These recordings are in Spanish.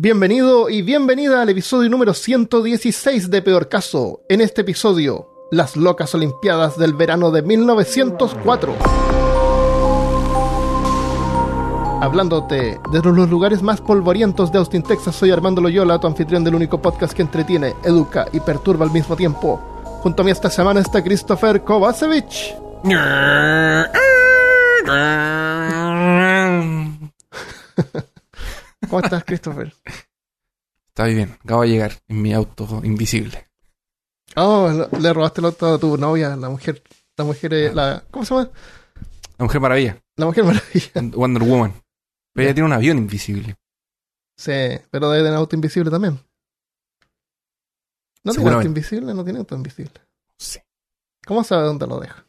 Bienvenido y bienvenida al episodio número 116 de Peor Caso. En este episodio, las locas Olimpiadas del verano de 1904. Hablándote desde los lugares más polvorientos de Austin, Texas, soy Armando Loyola, tu anfitrión del único podcast que entretiene, educa y perturba al mismo tiempo. Junto a mí esta semana está Christopher Kovacevic. ¿Cómo estás, Christopher? Está bien, acabo de llegar en mi auto invisible. Oh, le robaste el auto a tu novia, la mujer, la mujer, eh, la, ¿cómo se llama? La Mujer Maravilla, La mujer maravilla. Wonder Woman. Pero ella tiene un avión invisible. Sí, pero debe tener auto invisible también. ¿No tiene auto invisible? No tiene auto invisible. Sí. ¿Cómo sabe dónde lo deja?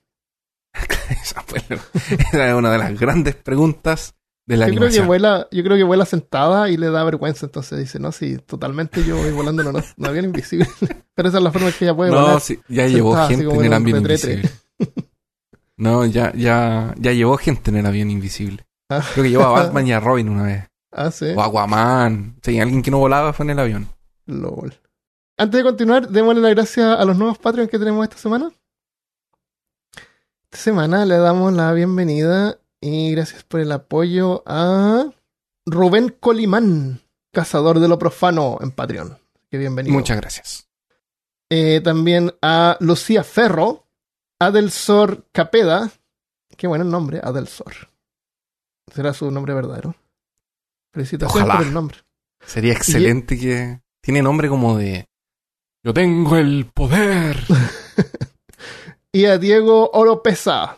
Esa, fue la- esa es una de las grandes preguntas de la Yo creo, que vuela, yo creo que vuela sentada y le da vergüenza, entonces dice, no, sí, totalmente yo voy volando en un, un avión invisible. pero esa es la forma en que ella puede no, volar. sí, ya llevó sentada gente en el avión invisible. No, ya, ya, ya llevó gente en el avión invisible. Ah. Creo que llevó a Batman y a Robin una vez. Ah, sí. O Aquaman. Sí, alguien que no volaba fue en el avión. LOL. Antes de continuar, démosle las gracias a los nuevos Patreons que tenemos esta semana. Esta semana le damos la bienvenida y gracias por el apoyo a Rubén Colimán, cazador de lo profano en Patreon. Que bienvenido. Muchas gracias. Eh, también a Lucía Ferro, Adelsor Capeda. Qué bueno el nombre, Adelsor. Será su nombre verdadero. Felicitaciones Ojalá. por el nombre. Sería excelente que... Tiene nombre como de... Yo tengo el poder. y a Diego Oropesa.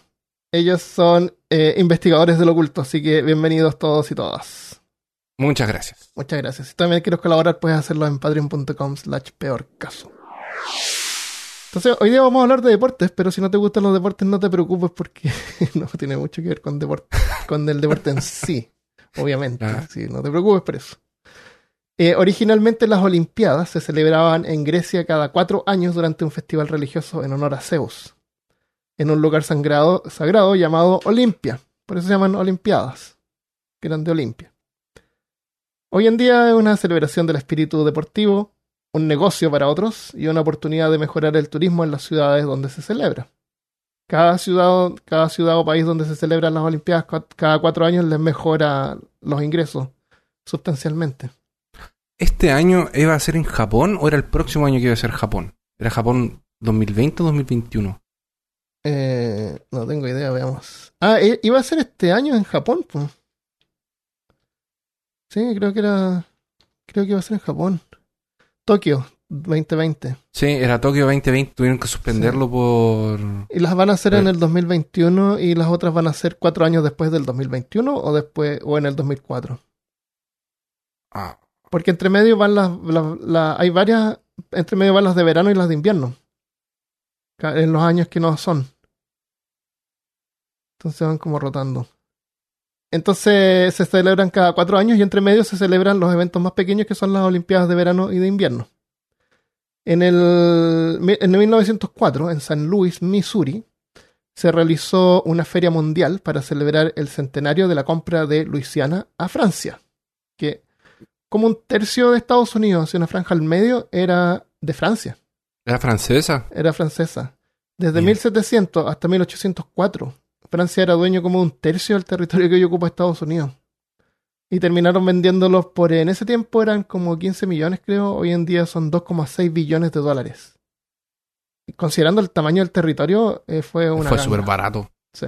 Ellos son eh, investigadores del oculto, así que bienvenidos todos y todas. Muchas gracias. Muchas gracias. Si también quieres colaborar, puedes hacerlo en patreon.com slash peor caso. Entonces, hoy día vamos a hablar de deportes, pero si no te gustan los deportes, no te preocupes porque no tiene mucho que ver con, deporte, con el deporte en sí, obviamente. Ah. Sí, no te preocupes por eso. Eh, originalmente las Olimpiadas se celebraban en Grecia cada cuatro años durante un festival religioso en honor a Zeus, en un lugar sangrado- sagrado llamado Olimpia. Por eso se llaman Olimpiadas, que eran de Olimpia. Hoy en día es una celebración del espíritu deportivo, un negocio para otros y una oportunidad de mejorar el turismo en las ciudades donde se celebra. Cada ciudad, cada ciudad o país donde se celebran las Olimpiadas cada cuatro años les mejora los ingresos sustancialmente. ¿Este año iba a ser en Japón o era el próximo año que iba a ser Japón? ¿Era Japón 2020 o 2021? Eh, no tengo idea, veamos. Ah, iba a ser este año en Japón, pues. Sí, creo que era. Creo que iba a ser en Japón. Tokio 2020. Sí, era Tokio 2020. Tuvieron que suspenderlo por... Y las van a hacer en el 2021 y las otras van a ser cuatro años después del 2021 o después o en el 2004. Ah, Porque entre medio van las, las- las- hay varias, entre medio van las de verano y las de invierno. En los años que no son. Entonces van como rotando. Entonces se celebran cada cuatro años y entre medio se celebran los eventos más pequeños que son las Olimpiadas de verano y de invierno. En el en 1904, en San Luis, Missouri, se realizó una feria mundial para celebrar el centenario de la compra de Luisiana a Francia. Que como un tercio de Estados Unidos y una franja al medio era de Francia, ¿Era francesa? era francesa. Desde Bien. 1700 hasta 1804, Francia era dueño como de un tercio del territorio que hoy ocupa Estados Unidos. Y terminaron vendiéndolos por, en ese tiempo eran como 15 millones creo, hoy en día son 2,6 billones de dólares. Y considerando el tamaño del territorio, eh, fue una... Fue súper barato. Sí.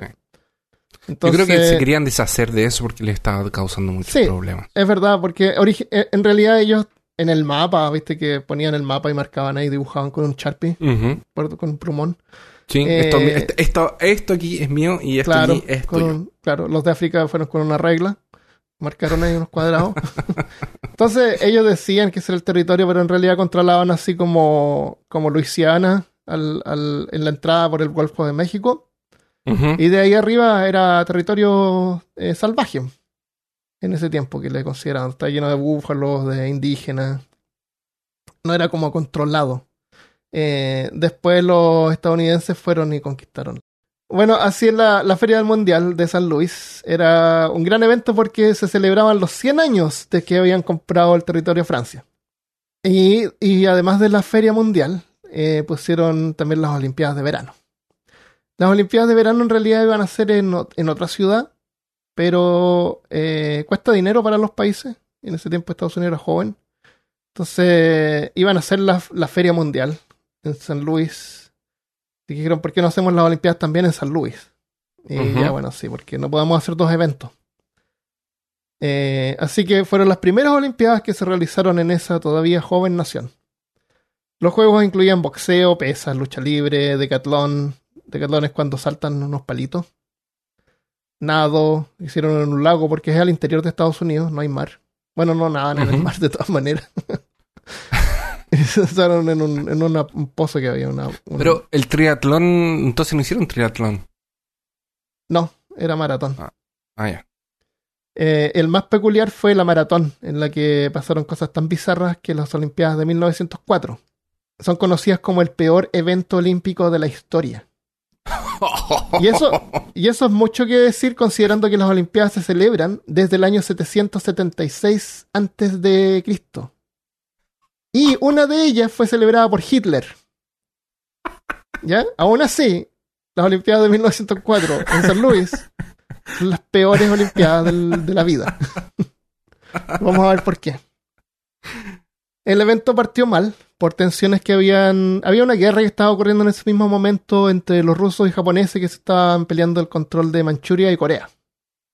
Yo creo que se querían deshacer de eso porque les estaba causando muchos Sí. problemas. Es verdad, porque eh, en realidad ellos en el mapa, viste que ponían el mapa y marcaban ahí, dibujaban con un Sharpie, Ujú. por- con un plumón. Sí, Eh, esto, esto, esto, esto aquí es mío y esto Claro, aquí es tuyo. un- claro, los de África fueron con una regla, marcaron ahí unos cuadrados. Entonces ellos decían que ese era el territorio, pero en realidad controlaban así como, como Luisiana al, al- en la entrada por el Golfo de México. Y de ahí arriba era territorio eh, salvaje. En ese tiempo que le consideraban. Está lleno de búfalos, de indígenas. No era como controlado. Eh, después los estadounidenses fueron y conquistaron. Bueno, así es la, la Feria del Mundial de San Luis. Era un gran evento porque se celebraban los 100 años de que habían comprado el territorio de Francia. Y, y además de la Feria Mundial, eh, pusieron también las Olimpiadas de verano. Las Olimpiadas de verano en realidad iban a ser en, en otra ciudad, pero eh, cuesta dinero para los países. En ese tiempo Estados Unidos era joven. Entonces iban a hacer la, la Feria Mundial en San Luis. Y dijeron, ¿por qué no hacemos las Olimpiadas también en San Luis? Y ya, bueno, sí, porque no podemos hacer dos eventos. Eh, así que fueron las primeras Olimpiadas que se realizaron en esa todavía joven nación. Los juegos incluían boxeo, pesas, lucha libre, decatlón. Decatlón es cuando saltan unos palitos. Nado, hicieron en un lago porque es al interior de Estados Unidos, no hay mar. Bueno, no nadan en el mar de todas maneras. Y se usaron en, un, en una- un pozo que había. Una, Pero el triatlón, entonces no hicieron triatlón. No, era maratón. Ah, ya. Eh, el más peculiar fue la maratón, en la que pasaron cosas tan bizarras que las Olimpiadas de 1904. Son conocidas como el peor evento olímpico de la historia. Y eso, y eso es mucho que decir considerando que las Olimpiadas se celebran desde el año 776 antes de Cristo. Y una de ellas fue celebrada por Hitler. ¿Ya? Aún así, las Olimpiadas de 1904 en San Luis son las peores Olimpiadas de la vida. Vamos a ver por qué. El evento partió mal por tensiones que habían. Había una guerra que estaba ocurriendo en ese mismo momento entre los rusos y japoneses que se estaban peleando el control de Manchuria y Corea.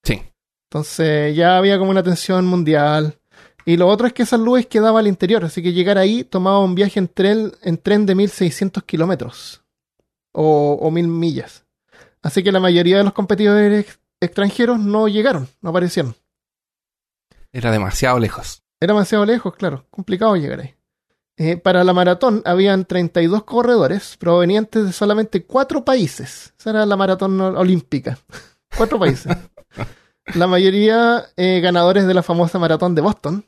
Sí. Entonces ya había como una tensión mundial. Y lo otro es que San Luis quedaba al interior, así que llegar ahí tomaba un viaje en tren, en tren de 1600 kilómetros o, o 1000 millas. Así que la mayoría de los competidores ex- extranjeros no llegaron, no aparecieron. Era demasiado lejos. Era demasiado lejos, claro, complicado llegar ahí. Eh, para la maratón habían 32 corredores provenientes de solamente cuatro países. Esa era la maratón ol- olímpica. cuatro países. La mayoría eh, ganadores de la famosa maratón de Boston,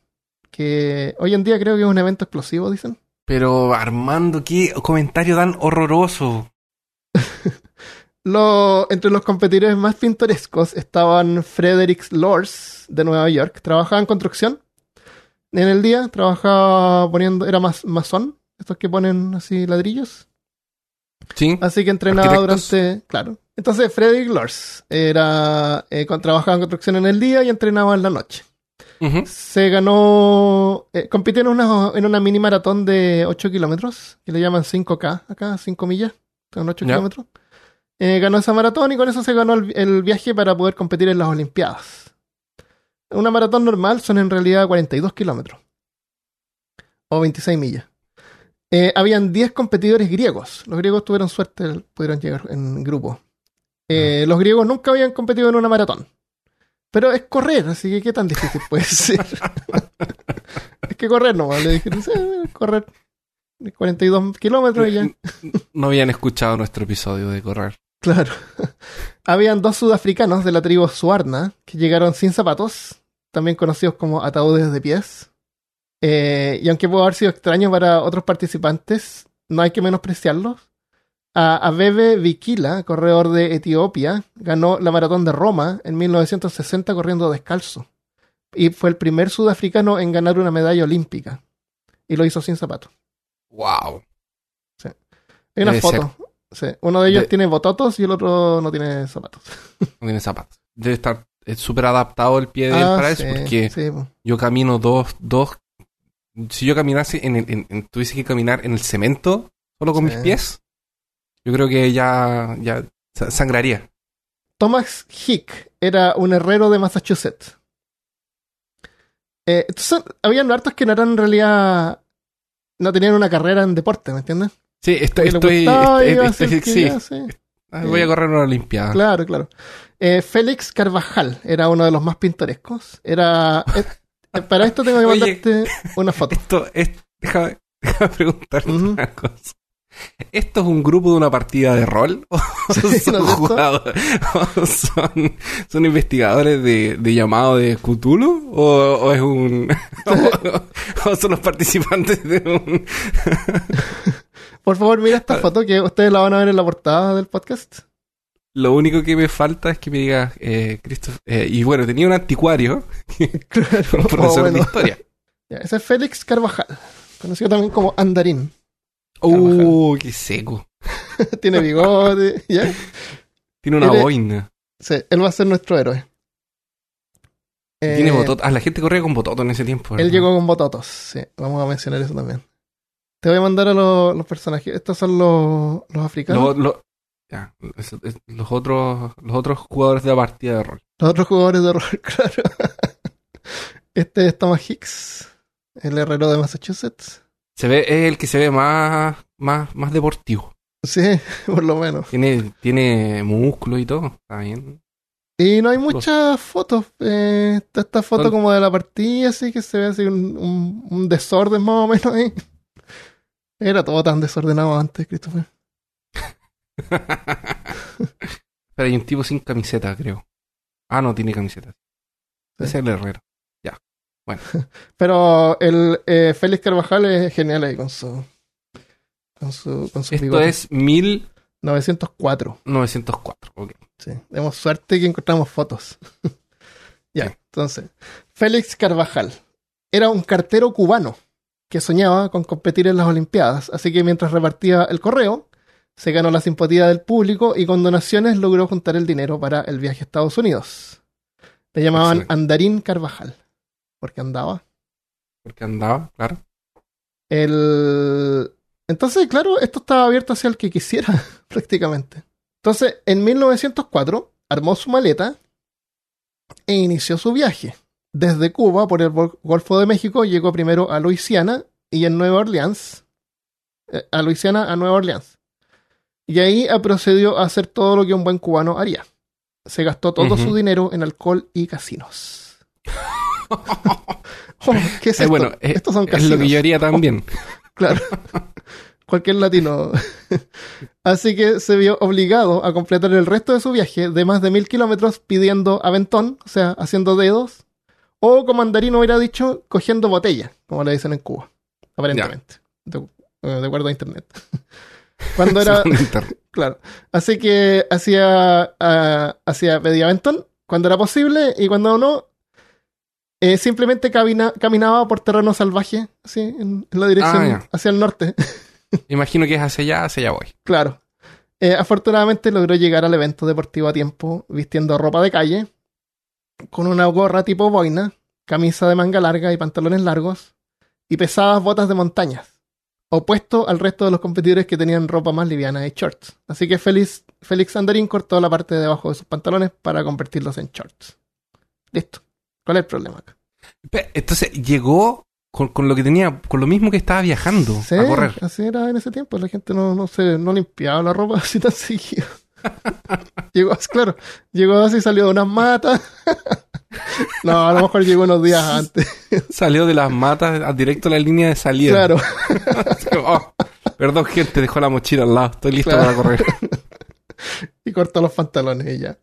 que hoy en día creo que es un evento explosivo, dicen. Pero Armando, qué comentario tan horroroso. Lo- entre los competidores más pintorescos estaban Frederick Lors de Nueva York. Trabajaba en construcción. En el día trabajaba poniendo, era mas, masón, estos que ponen así ladrillos. Sí. Así que entrenaba Arquitectos. durante. Claro. Entonces, Frederick Lors era, eh, con- trabajaba en construcción en el día y entrenaba en la noche. Se ganó. eh, compitió en una, en una mini maratón de 8 kilómetros, que le llaman 5K, acá, 5 millas, son 8 Ya. kilómetros. Eh, ganó esa maratón y con eso se ganó el, el viaje para poder competir en las Olimpiadas. Una maratón normal son en realidad 42 kilómetros. O 26 millas. Eh, habían 10 competidores griegos. Los griegos tuvieron suerte, pudieron llegar en grupo. Eh, Los griegos nunca habían competido en una maratón. Pero es correr, así que qué tan difícil puede ser. es que correr nomás. Le dijeron, "Sí, correr 42 kilómetros y ya. No habían escuchado nuestro episodio de correr. Claro. Habían dos sudafricanos de la tribu Suarna que llegaron sin zapatos, también conocidos como ataúdes de pies. Eh, y aunque pudo haber sido extraño para otros participantes, no hay que menospreciarlos. A Abebe Bikila, corredor de Etiopía, ganó la maratón de Roma en 1960 corriendo descalzo. Y fue el primer sudafricano en ganar una medalla olímpica. Y lo hizo sin zapatos. Wow. Hay una Debe foto. Sí, Uno de ellos De- tiene bototos y el otro no tiene zapatos. No tiene zapatos. Debe estar eh, súper adaptado el pie de él Ah, para sí, eso, porque sí, yo camino dos, dos. Si yo caminase en, el- en, en- tuviese que caminar en el cemento, solo con Sí. mis pies, yo creo que ya, ya sa- sangraría. Thomas Hick era un herrero de Massachusetts. Eh, entonces, habían hartos que no eran en realidad. No tenían una carrera en deporte, ¿me entiendes? Sí, estoy, estoy, sí, voy a correr una olimpiada. Claro, claro. Eh, Félix Carvajal era uno de los más pintorescos. Era. eh, eh, para esto tengo que Oye. mandarte una foto. Esto es, déjame, déjame preguntarte una cosa. ¿Esto es un grupo de una partida de rol? ¿O Sí, son ¿no es cierto? jugadores? ¿O son, son investigadores de, de llamado de Cthulhu? ¿O, o es un... o, o son los participantes de un... Por favor, mira esta foto que ustedes la van a ver en la portada del podcast. Lo único que me falta es que me digas, eh, Christopher. eh, y bueno, tenía un anticuario, Claro, un oh, profesor de historia. Ya, ese es Félix Carvajal, conocido también como Andarín. Uh, qué seco. Tiene bigote, ¿ya? Tiene una boina. Sí, él va a ser nuestro héroe. Eh, Tiene bototo. Ah, la gente corría con bototo en ese tiempo. Él llegó con bototos, sí, vamos a mencionar eso también. Te voy a mandar a los, los personajes. Estos son los, los africanos. Lo- lo- ya, eso- es- los otros los otros jugadores de la partida de rol. Los otros jugadores de rol, claro. Este es Thomas Hicks, el herrero de Massachusetts. Se ve, es el que se ve más, más, más deportivo. Sí, por lo menos. Tiene, tiene músculo y todo. Está bien. Y no hay muchas fotos. Eh, está esta foto como de la partida, así que se ve así un, un- un desorden más o menos ahí. Era todo tan desordenado antes, Christopher. Pero hay un tipo sin camiseta, creo. Ah, no, tiene camiseta. Sí. Es el herrero. Pero el eh, Félix Carvajal es genial ahí con su. Con su, con su Esto bigote. es 1904. 904. Ok. Sí. Tenemos suerte que encontramos fotos. ya, Sí. entonces. Félix Carvajal era un cartero cubano que soñaba con competir en las Olimpiadas, así que mientras repartía el correo, se ganó la simpatía del público y con donaciones logró juntar el dinero para el viaje a Estados Unidos. Le llamaban Excelente. Andarín Carvajal, porque andaba. Porque andaba, claro. El... Entonces, claro, esto estaba abierto hacia el que quisiera, prácticamente. Entonces, en 1904, armó su maleta e inició su viaje. Desde Cuba, por el Gol- Golfo de México, llegó primero a Luisiana y en Nueva Orleans. eh, a Luisiana, a Nueva Orleans. Y ahí eh, procedió a hacer todo lo que un buen cubano haría. Se gastó todo su dinero en alcohol y casinos. Oh, ¿Qué es Eh, bueno, eh, Estos son es casinos. lo que yo haría también. Claro. Cualquier latino. Así que se vio obligado a completar el resto de su viaje de más de mil kilómetros pidiendo aventón, o sea, haciendo dedos, o como Andarino hubiera dicho, cogiendo botella, como le dicen en Cuba, aparentemente, de, eh, de acuerdo a internet. Cuando era, claro. Así que hacía, ah, hacía pedía aventón cuando era posible y cuando no, eh, simplemente camina- caminaba por terreno salvaje, así, en, en la dirección Ah, hacia el norte. Imagino que es hacia allá, hacia allá voy. Claro. Eh, afortunadamente logró llegar al evento deportivo a tiempo, vistiendo ropa de calle, con una gorra tipo boina, camisa de manga larga y pantalones largos, y pesadas botas de montañas, opuesto al resto de los competidores que tenían ropa más liviana y shorts. Así que Félix, Félix Andarín cortó la parte de abajo de sus pantalones para convertirlos en shorts. Listo. ¿Cuál es el problema acá? Entonces llegó con, con lo que tenía, con lo mismo que estaba viajando Sí, a correr. así era en ese tiempo. La gente no, no, se, no limpiaba la ropa así tan seguido. Llegó, claro, llegó así, salió de unas matas. no, a lo mejor llegó unos días antes. Salió de las matas a directo a la línea de salida. claro, Oh, perdón, gente, dejó la mochila al lado. Estoy listo Claro. para correr. y cortó los pantalones y ya.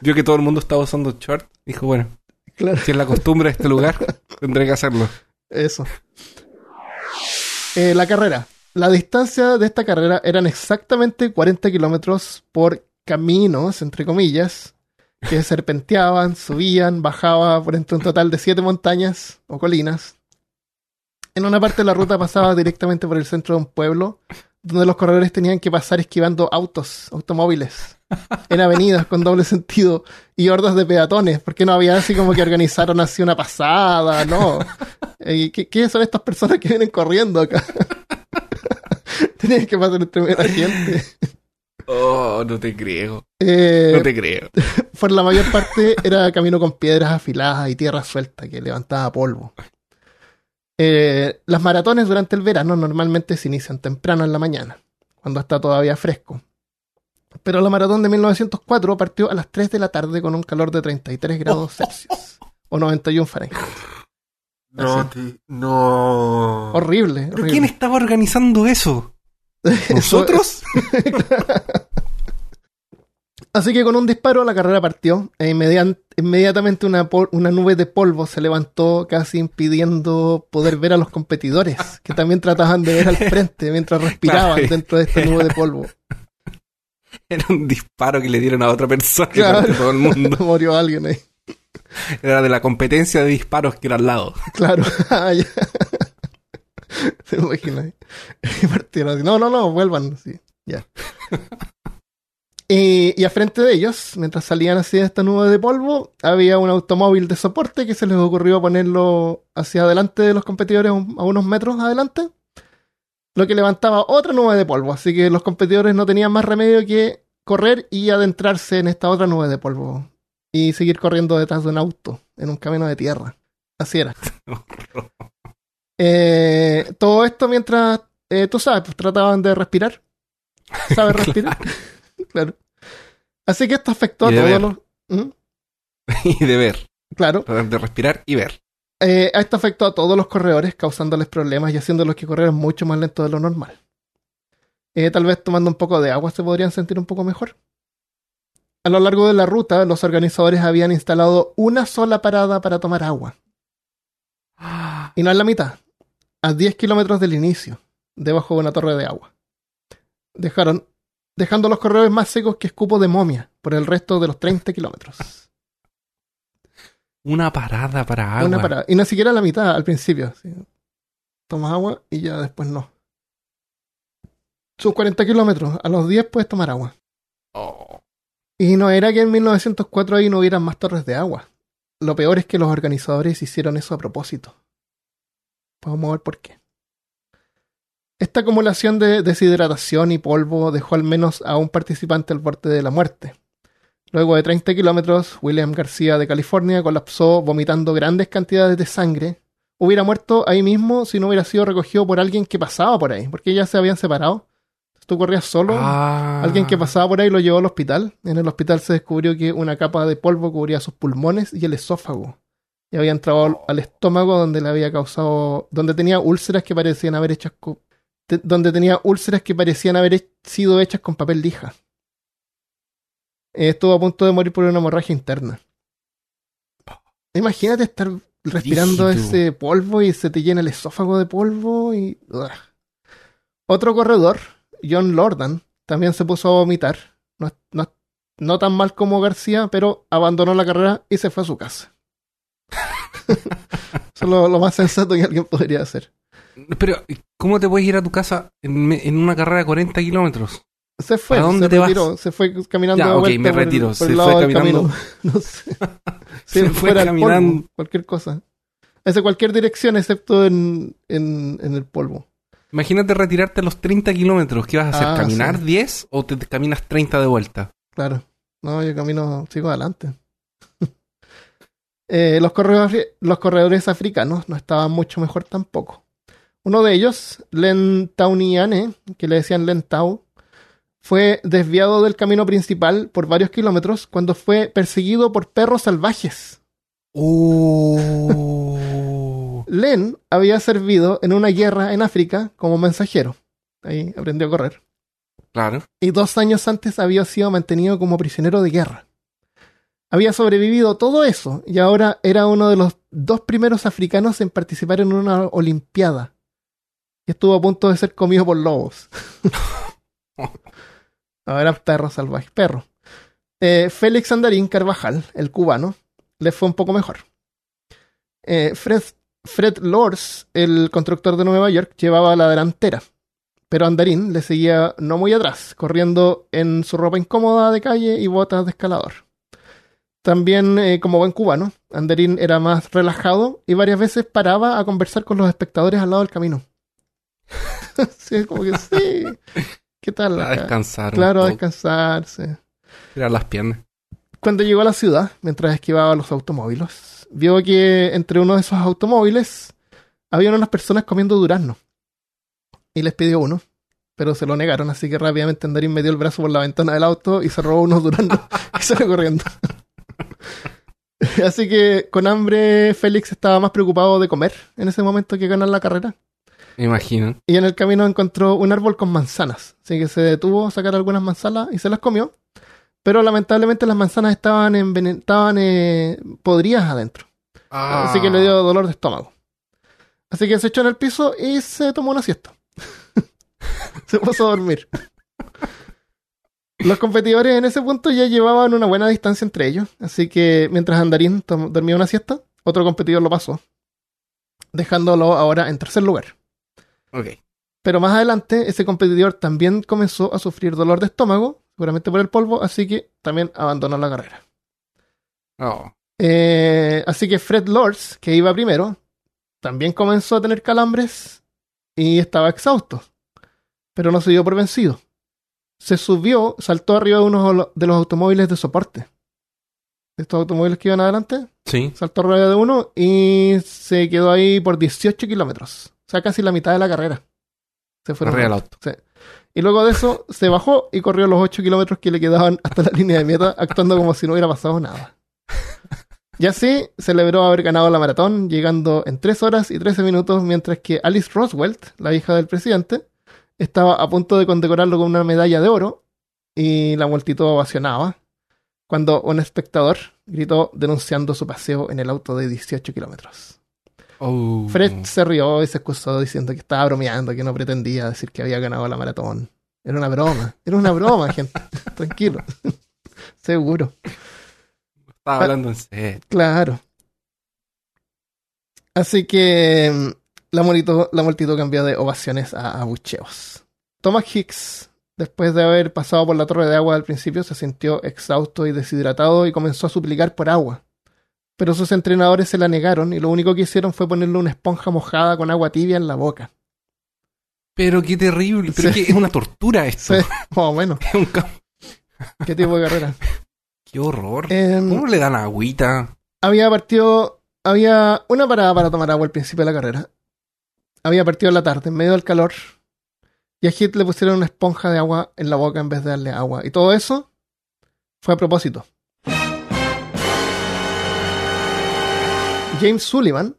Vio que todo el mundo estaba usando short. Dijo, bueno, Claro, si es la costumbre de este lugar, tendré que hacerlo. eso. Eh, la carrera. La distancia de esta carrera eran exactamente 40 kilómetros por caminos, entre comillas, que serpenteaban, subían, bajaban por entre un total de 7 montañas o colinas. En una parte de la ruta pasaba directamente por el centro de un pueblo, donde los corredores tenían que pasar esquivando autos, automóviles, en avenidas con doble sentido y hordas de peatones, porque no había así como que organizaron así una pasada, no. Eh, ¿Qué, qué son estas personas que vienen corriendo acá? Que pasar entre la gente. Oh, no te creo. Eh, No te creo. por la mayor parte era camino con piedras afiladas y tierra suelta que levantaba polvo. Eh, las maratones durante el verano normalmente se inician temprano en la mañana, cuando está todavía fresco. Pero la maratón de 1904 partió a las 3 de la tarde con un calor de 33 grados Celsius o 91 Fahrenheit. No, te- no. Horrible. ¿Pero horrible. quién estaba organizando eso? ¿Nosotros? Así que con un disparo la carrera partió e inmediatamente una, nube de polvo se levantó casi impidiendo poder ver a los competidores que también trataban de ver al frente mientras respiraban Claro. dentro de esta nube de polvo. Era un disparo que le dieron a otra persona Claro. todo el mundo. Murió alguien ahí. Era de la competencia de disparos que era al lado. Claro. Ah, ya. Se imagina. ahí. Y partieron así. No, no, no, vuelvan. Sí, ya. Y, y a frente de ellos, mientras salían así de esta nube de polvo, había un automóvil de soporte que se les ocurrió ponerlo hacia adelante de los competidores, a unos metros adelante, lo que levantaba otra nube de polvo. Así que los competidores no tenían más remedio que correr y adentrarse en esta otra nube de polvo y seguir corriendo detrás de un auto en un camino de tierra. Así era. Eh, todo esto mientras, eh, tú sabes, pues trataban de respirar. ¿Sabes respirar? claro. Así que esto afectó a todos los... ¿Mm? y de ver. Claro. Tratar de respirar y ver. Eh, esto afectó a todos los corredores, causándoles problemas y haciéndolos que corrieran mucho más lento de lo normal. Eh, tal vez tomando un poco de agua se podrían sentir un poco mejor. A lo largo de la ruta, los organizadores habían instalado una sola parada para tomar agua. Y no en la mitad, a 10 kilómetros del inicio, debajo de una torre de agua. Dejaron, dejando los corredores más secos que escupo de momia por el resto de los 30 kilómetros. Una parada para agua. Una parada. Y ni siquiera la mitad al principio. sí. Tomas agua y ya después no. Son 40 kilómetros. A los 10 puedes tomar agua. Oh. Y no era que en 1904 ahí no hubieran más torres de agua. Lo peor es que los organizadores hicieron eso a propósito. Vamos a ver por qué. Esta acumulación de deshidratación y polvo dejó al menos a un participante al borde de la muerte. Luego de 30 kilómetros, William García de California colapsó vomitando grandes cantidades de sangre. Hubiera muerto ahí mismo si no hubiera sido recogido por alguien que pasaba por ahí, porque ya se habían separado. Tú corrías solo. Ah. Alguien que pasaba por ahí lo llevó al hospital. En el hospital se descubrió que una capa de polvo cubría sus pulmones y el esófago. Y había entrado al, estómago donde le había causado. donde tenía úlceras que parecían haber hechas donde tenía úlceras que parecían haber he- sido hechas con papel lija. Estuvo a punto de morir por una hemorragia interna. Imagínate estar respirando ese polvo y se te llena el esófago de polvo y. ugh. Otro corredor, John Lordan, también se puso a vomitar. No, no- no tan mal como García, pero abandonó la carrera y se fue a su casa. Eso es lo, lo más sensato que alguien podría hacer. Pero, ¿cómo te puedes ir a tu casa en, en una carrera de 40 kilómetros? Se fue, ¿Para dónde se te vas? retiró, se fue caminando Ya, ok, me por el- retiro. por Se el fue caminando. No sé. Se Sí, fue caminando. polvo, cualquier cosa. Hace cualquier dirección excepto en, en, en el polvo. Imagínate retirarte a los 30 kilómetros. ¿Qué vas a hacer? Ah, ¿Caminar sí. 10 o te te caminas 30 de vuelta? Claro. No, yo camino, sigo adelante. Eh, los, corredores, los corredores africanos no estaban mucho mejor tampoco. Uno de ellos, Len Tauniane, que le decían Len Tau, fue desviado del camino principal por varios kilómetros cuando fue perseguido por perros salvajes. Oh. Len había servido en una guerra en África como mensajero. Ahí aprendió a correr. claro. y dos años antes había sido mantenido como prisionero de guerra. Había sobrevivido todo eso y ahora era uno de los dos primeros africanos en participar en una olimpiada. Y estuvo a punto de ser comido por lobos. ahora perro salvaje, perro. Eh, Félix Andarín Carvajal, el cubano, le fue un poco mejor. Eh, Fred, Fred Lors, el constructor de Nueva York, llevaba la delantera pero Andarín le seguía no muy atrás, corriendo en su ropa incómoda de calle y botas de escalador. También, eh, como buen cubano, Andarín era más relajado y varias veces paraba a conversar con los espectadores al lado del camino. sí, como que sí. ¿Qué tal? A descansar. Claro, a descansarse. Tirar las piernas. Cuando llegó a la ciudad, mientras esquivaba los automóviles, vio que entre uno de esos automóviles había unas personas comiendo durazno. Y les pidió uno, pero se lo negaron, así que rápidamente Andarín metió el brazo por la ventana del auto y se robó unos duraznos y salió corriendo. así que con hambre Félix estaba más preocupado de comer en ese momento que ganar la carrera. Me imagino. Y en el camino encontró un árbol con manzanas. Así que se detuvo a sacar algunas manzanas y se las comió. Pero lamentablemente las manzanas estaban, envenen- estaban eh, podridas adentro. Así que le dio dolor de estómago. Así que se echó en el piso y se tomó una siesta. se puso a dormir. Los competidores en ese punto ya llevaban una buena distancia entre ellos, así que mientras Andarín dormía una siesta, otro competidor lo pasó, dejándolo ahora en tercer lugar. Ok. Pero más adelante, ese competidor también comenzó a sufrir dolor de estómago, seguramente por el polvo, así que también abandonó la carrera. Oh. Eh, así que Fred Lords, que iba primero, también comenzó a tener calambres y estaba exhausto, pero no se dio por vencido. Se subió, saltó arriba de uno de los automóviles de soporte. De estos automóviles que iban adelante, Sí. saltó arriba de uno y se quedó ahí por 18 kilómetros. O sea, casi la mitad de la carrera. Se fueron Arriba del auto. Sí. Y luego de eso se bajó y corrió los 8 kilómetros que le quedaban hasta la línea de meta, actuando como si no hubiera pasado nada. Y así celebró haber ganado la maratón, llegando en 3 horas y 13 minutos, mientras que Alice Roswell, la hija del presidente, estaba a punto de condecorarlo con una medalla de oro y la multitud ovacionaba cuando un espectador gritó denunciando su paseo en el auto de 18 kilómetros. Oh. Fred se rió y se excusó diciendo que estaba bromeando, que no pretendía decir que había ganado la maratón. Era una broma, era una broma, gente. Tranquilo. Seguro. Estaba hablando en serio. Claro. Así que mm, la multitud, la multitud cambió de ovaciones a abucheos. Thomas Hicks, después de haber pasado por la torre de agua al principio, se sintió exhausto y deshidratado y comenzó a suplicar por agua. Pero sus entrenadores se la negaron y lo único que hicieron fue ponerle una esponja mojada con agua tibia en la boca. Pero qué terrible. Pero Sí. es que es una tortura esto. Sí, más o menos. Es un ca- ¿Qué tipo de carrera? Qué horror. Em, ¿Cómo le dan agüita? había partido, había una parada para tomar agua al principio de la carrera. Había partido en la tarde, en medio del calor. Y a Hit le pusieron una esponja de agua en la boca en vez de darle agua. Y todo eso fue a propósito. James Sullivan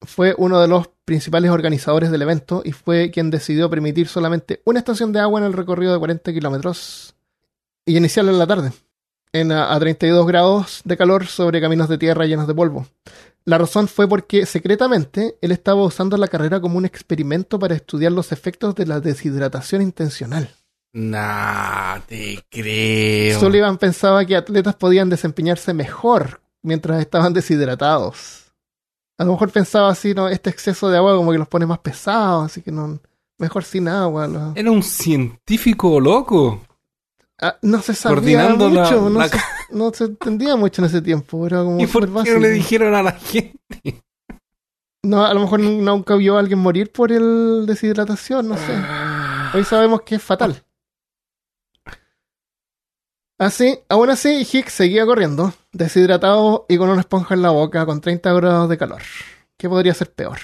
fue uno de los principales organizadores del evento y fue quien decidió permitir solamente una estación de agua en el recorrido de 40 kilómetros y iniciarlo en la tarde en a, a 32 grados de calor sobre caminos de tierra llenos de polvo. La razón fue porque secretamente él estaba usando la carrera como un experimento para estudiar los efectos de la deshidratación intencional. Nah, te creo. Sullivan pensaba que atletas podían desempeñarse mejor mientras estaban deshidratados. A lo mejor pensaba así, ¿no? Este exceso de agua como que los pone más pesados, así que no, mejor sin agua. lo- Era un científico loco. Ah, no se sabía la- mucho, no, la se, no se entendía mucho en ese tiempo, era como ¿Y por qué no le dijeron a la gente? No, a lo mejor nun- nunca vio a alguien morir por el deshidratación, no sé. Hoy sabemos que es fatal. Así, aún así, Hicks seguía corriendo, deshidratado y con una esponja en la boca, con 30 grados de calor. ¿Qué podría ser peor?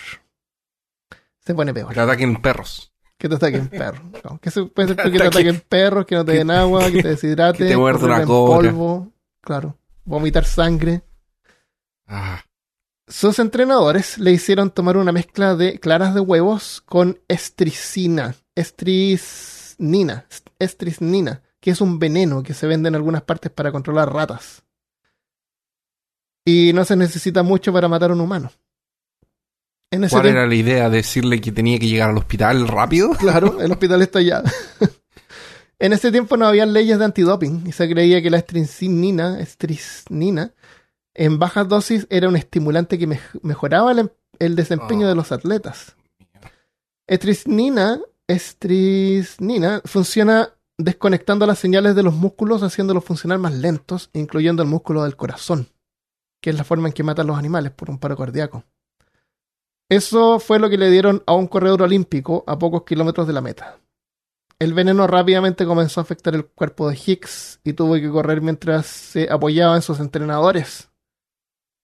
Se pone peor. Que ataquen perros. Que te ataquen perros. No, ¿Qué se puede ser que te Ataque- ataquen perros, que no te que- den agua, que te deshidrate, que te muerda una polvo, claro, vomitar sangre. Ah, Sus entrenadores le hicieron tomar una mezcla de claras de huevos con estricina, estrisnina, estrisnina, que es un veneno que se vende en algunas partes para controlar ratas. Y no se necesita mucho para matar a un humano. En ese ¿Cuál tiempo, era la idea? ¿Decirle que tenía que llegar al hospital rápido? claro, el hospital está allá. en ese tiempo no había leyes de antidoping y se creía que la estrisnina, estrisnina en bajas dosis era un estimulante que mej- mejoraba el, em- el desempeño Oh. de los atletas. Estrisnina, estrisnina funciona desconectando las señales de los músculos, haciéndolos funcionar más lentos, incluyendo el músculo del corazón, que es la forma en que matan los animales por un paro cardíaco. Eso fue lo que le dieron a un corredor olímpico a pocos kilómetros de la meta. El veneno rápidamente comenzó a afectar el cuerpo de Hicks y tuvo que correr mientras se apoyaba en sus entrenadores,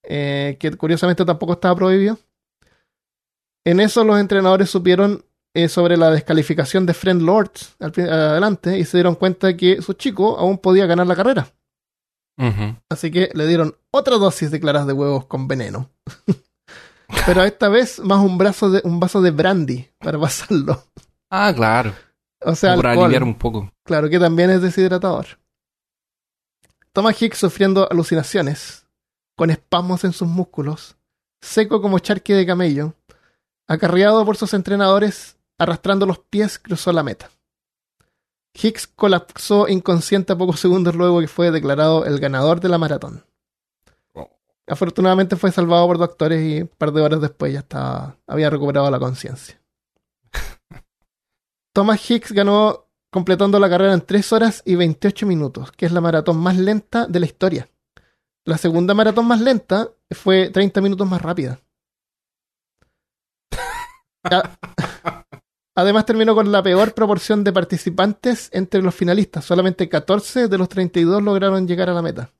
eh, que curiosamente tampoco estaba prohibido. En eso los entrenadores supieron eh, sobre la descalificación de Friend Lords al adelante y se dieron cuenta que su chico aún podía ganar la carrera. Así que le dieron otra dosis de claras de huevos con veneno. Pero esta vez más un, brazo de, un vaso de brandy para pasarlo. Ah, claro. O sea, Para aliviar un poco. Claro que también es deshidratador. Thomas Hicks sufriendo alucinaciones, con espasmos en sus músculos, seco como charque de camello, acarreado por sus entrenadores, arrastrando los pies, cruzó la meta. Hicks colapsó inconsciente a pocos segundos luego que fue declarado el ganador de la maratón. Afortunadamente fue salvado por doctores y un par de horas después ya estaba, había recuperado la conciencia. Thomas Hicks ganó completando la carrera en 3 horas y 28 minutos, que es la maratón más lenta de la historia. La segunda maratón más lenta fue 30 minutos más rápida. Además terminó con la peor proporción de participantes entre los finalistas. Solamente 14 de los 32 lograron llegar a la meta.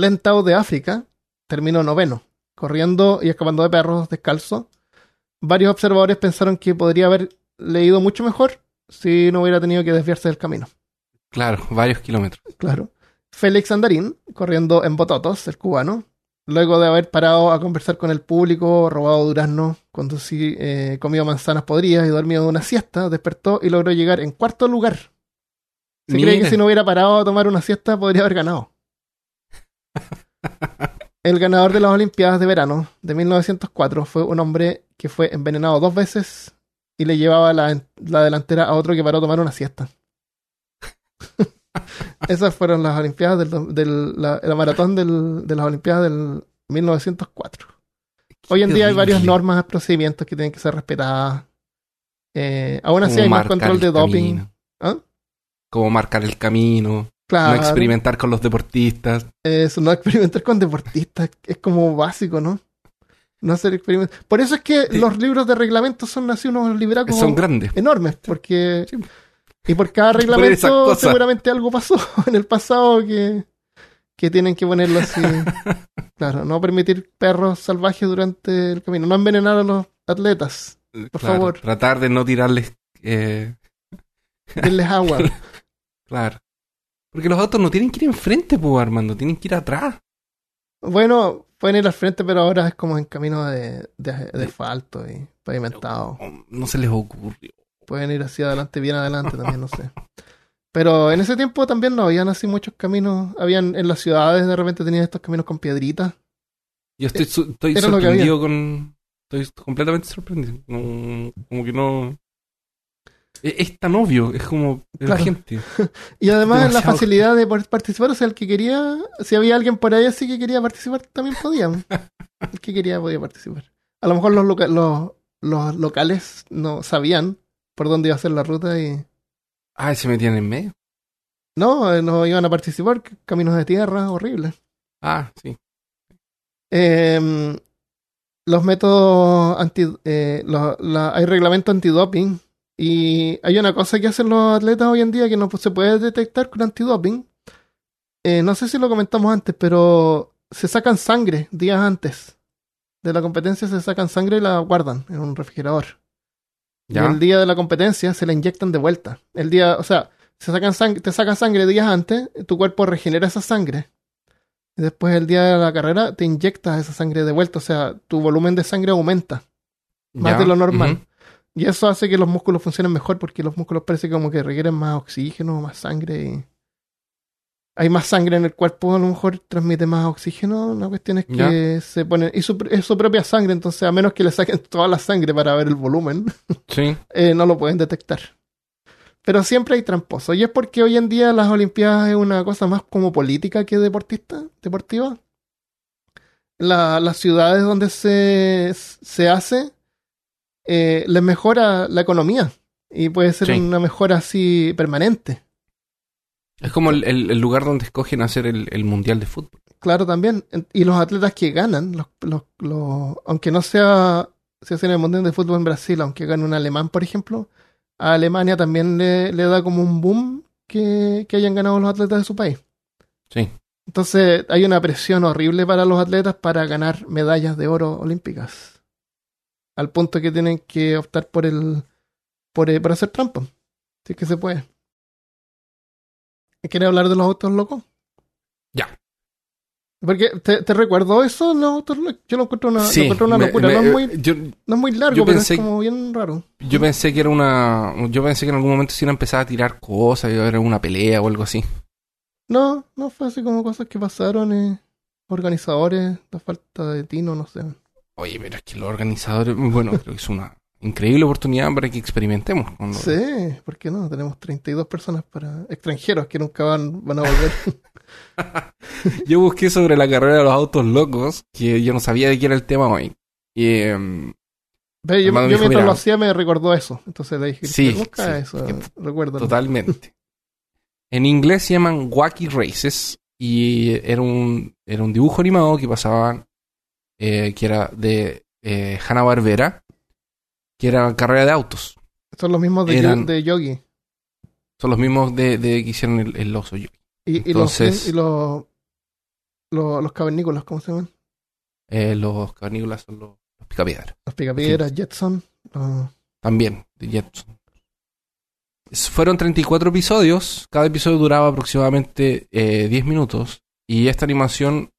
Lentao de África terminó noveno, corriendo y escapando de perros descalzo. Varios observadores pensaron que podría haber leído mucho mejor si no hubiera tenido que desviarse del camino. Claro, varios kilómetros. Claro. Félix Andarín, corriendo en Bototos, el cubano, luego de haber parado a conversar con el público, robado durazno, cuando sí eh, comió manzanas podridas y dormido de una siesta, despertó y logró llegar en cuarto lugar. Se cree que Mira. si no hubiera parado a tomar una siesta podría haber ganado. El ganador de las Olimpiadas de verano de 1904 fue un hombre que fue envenenado dos veces y le llevaba la, la delantera a otro que paró a tomar una siesta. Esas fueron las Olimpiadas del, del- la, la maratón del- de las Olimpiadas del 1904. Hoy en día hay varias normas, procedimientos que tienen que ser respetadas. Eh, aún así Como hay más control de doping. ¿Ah? Como marcar el camino. Claro, No experimentar con los deportistas. eso, no experimentar con deportistas es como básico, ¿no? No hacer experimentos. Por eso es que los libros de reglamento son así unos libracos Son grandes. enormes, porque Sí. y por cada reglamento seguramente algo pasó en el pasado que, que tienen que ponerlo así. claro, no permitir perros salvajes durante el camino, no envenenar a los atletas, Por Claro, favor. Tratar de no tirarles. eh, denles agua. claro. Porque los autos no tienen que ir enfrente, pues, Armando. Tienen que ir atrás. bueno, pueden ir al frente, pero ahora es como en camino de, de, de asfalto y pavimentado. No, no se les ocurrió. Pueden ir hacia adelante, bien adelante también, no sé. Pero en ese tiempo también no habían así muchos caminos. Habían en las ciudades, de repente tenían estos caminos con piedritas. Yo estoy, estoy sorprendido con. Estoy completamente sorprendido. No- como que no. Es, es tan obvio, es como la gente. Y además la facilidad de poder participar, o sea, el que quería, si había alguien por ahí así que quería participar, también podía. El que quería podía participar. A lo mejor los, loca- los, los locales no sabían por dónde iba a ser la ruta y Ah, se metían en medio. no, eh, no iban a participar, caminos de tierra, horribles. Ah, sí. Eh, los métodos anti, eh, los- la- hay reglamento antidoping y hay una cosa que hacen los atletas hoy en día que no se puede detectar con antidoping. Eh, no sé si lo comentamos antes, pero se sacan sangre días antes de la competencia, se sacan sangre y la guardan en un refrigerador. Y el día de la competencia se la inyectan de vuelta. El día, o sea, se sacan sang- te sacan sangre días antes, tu cuerpo regenera esa sangre. Y después el día de la carrera te inyectas esa sangre de vuelta, o sea, tu volumen de sangre aumenta más Ya. de lo normal. Y eso hace que los músculos funcionen mejor porque los músculos parece como que requieren más oxígeno, más sangre. Y... Hay más sangre en el cuerpo, a lo mejor transmite más oxígeno. La cuestión es que Ya. se pone. Y su, es su propia sangre, entonces a menos que le saquen toda la sangre para ver el volumen, Sí. eh, no lo pueden detectar. Pero siempre hay tramposos. Y es porque hoy en día las Olimpiadas es una cosa más como política que deportista, deportiva. La- las ciudades donde se, se hace eh, les mejora la economía. Y puede ser Sí. una mejora así permanente. Es como el, el- el lugar donde escogen hacer el, el mundial de fútbol. Claro, también. Y los atletas que ganan, los, los, los- aunque no sea, se hace en el Mundial de Fútbol en Brasil, aunque gane un alemán, por ejemplo, a Alemania también le, le da como un boom que, que hayan ganado los atletas de su país. Sí. Entonces hay una presión horrible para los atletas para ganar medallas de oro olímpicas. Al punto que tienen que optar por el por, eh, por hacer trampa. Si es que se puede. ¿Quieres hablar de los autos locos? Ya. Porque te, te recuerdo eso, los autos locos. Yo lo encuentro una, lo Sí, encuentro una locura. me- no, es muy, yo, no es muy largo, pero pensé- es como bien raro. yo pensé que era una. Yo pensé que en algún momento se iban a empezar a tirar cosas, iba a haber una pelea o algo así. No, no fue así como cosas que pasaron. eh, organizadores, la falta de tino, no sé. Oye, pero es que los organizadores. Bueno, creo que es una. increíble oportunidad para que experimentemos. Sí, ¿por qué no? Tenemos 32 personas para extranjeros que nunca van, van a volver. Yo busqué sobre la carrera de los autos locos, que yo no sabía de qué era el tema hoy. Y em, Ve, yo, Hermano yo dijo, mientras lo hacía me recordó eso. Entonces le dije, Sí, busca sí, eso, que- totalmente. en inglés se llaman Wacky Races y era un, era un dibujo animado que pasaba, eh, que era de eh, Hanna-Barbera, que era carrera de autos. Son los mismos de, Eran- de Yogi. Son los mismos de, de que hicieron el, el oso. yo. Y, los, y los, los, los cavernícolas, ¿cómo se llaman? Eh, los cavernícolas son los, los picapiedras. Los picapiedras, Jetson. los- También, de Jetson. Fueron 34 episodios. Cada episodio duraba aproximadamente eh, 10 minutos. Y esta animación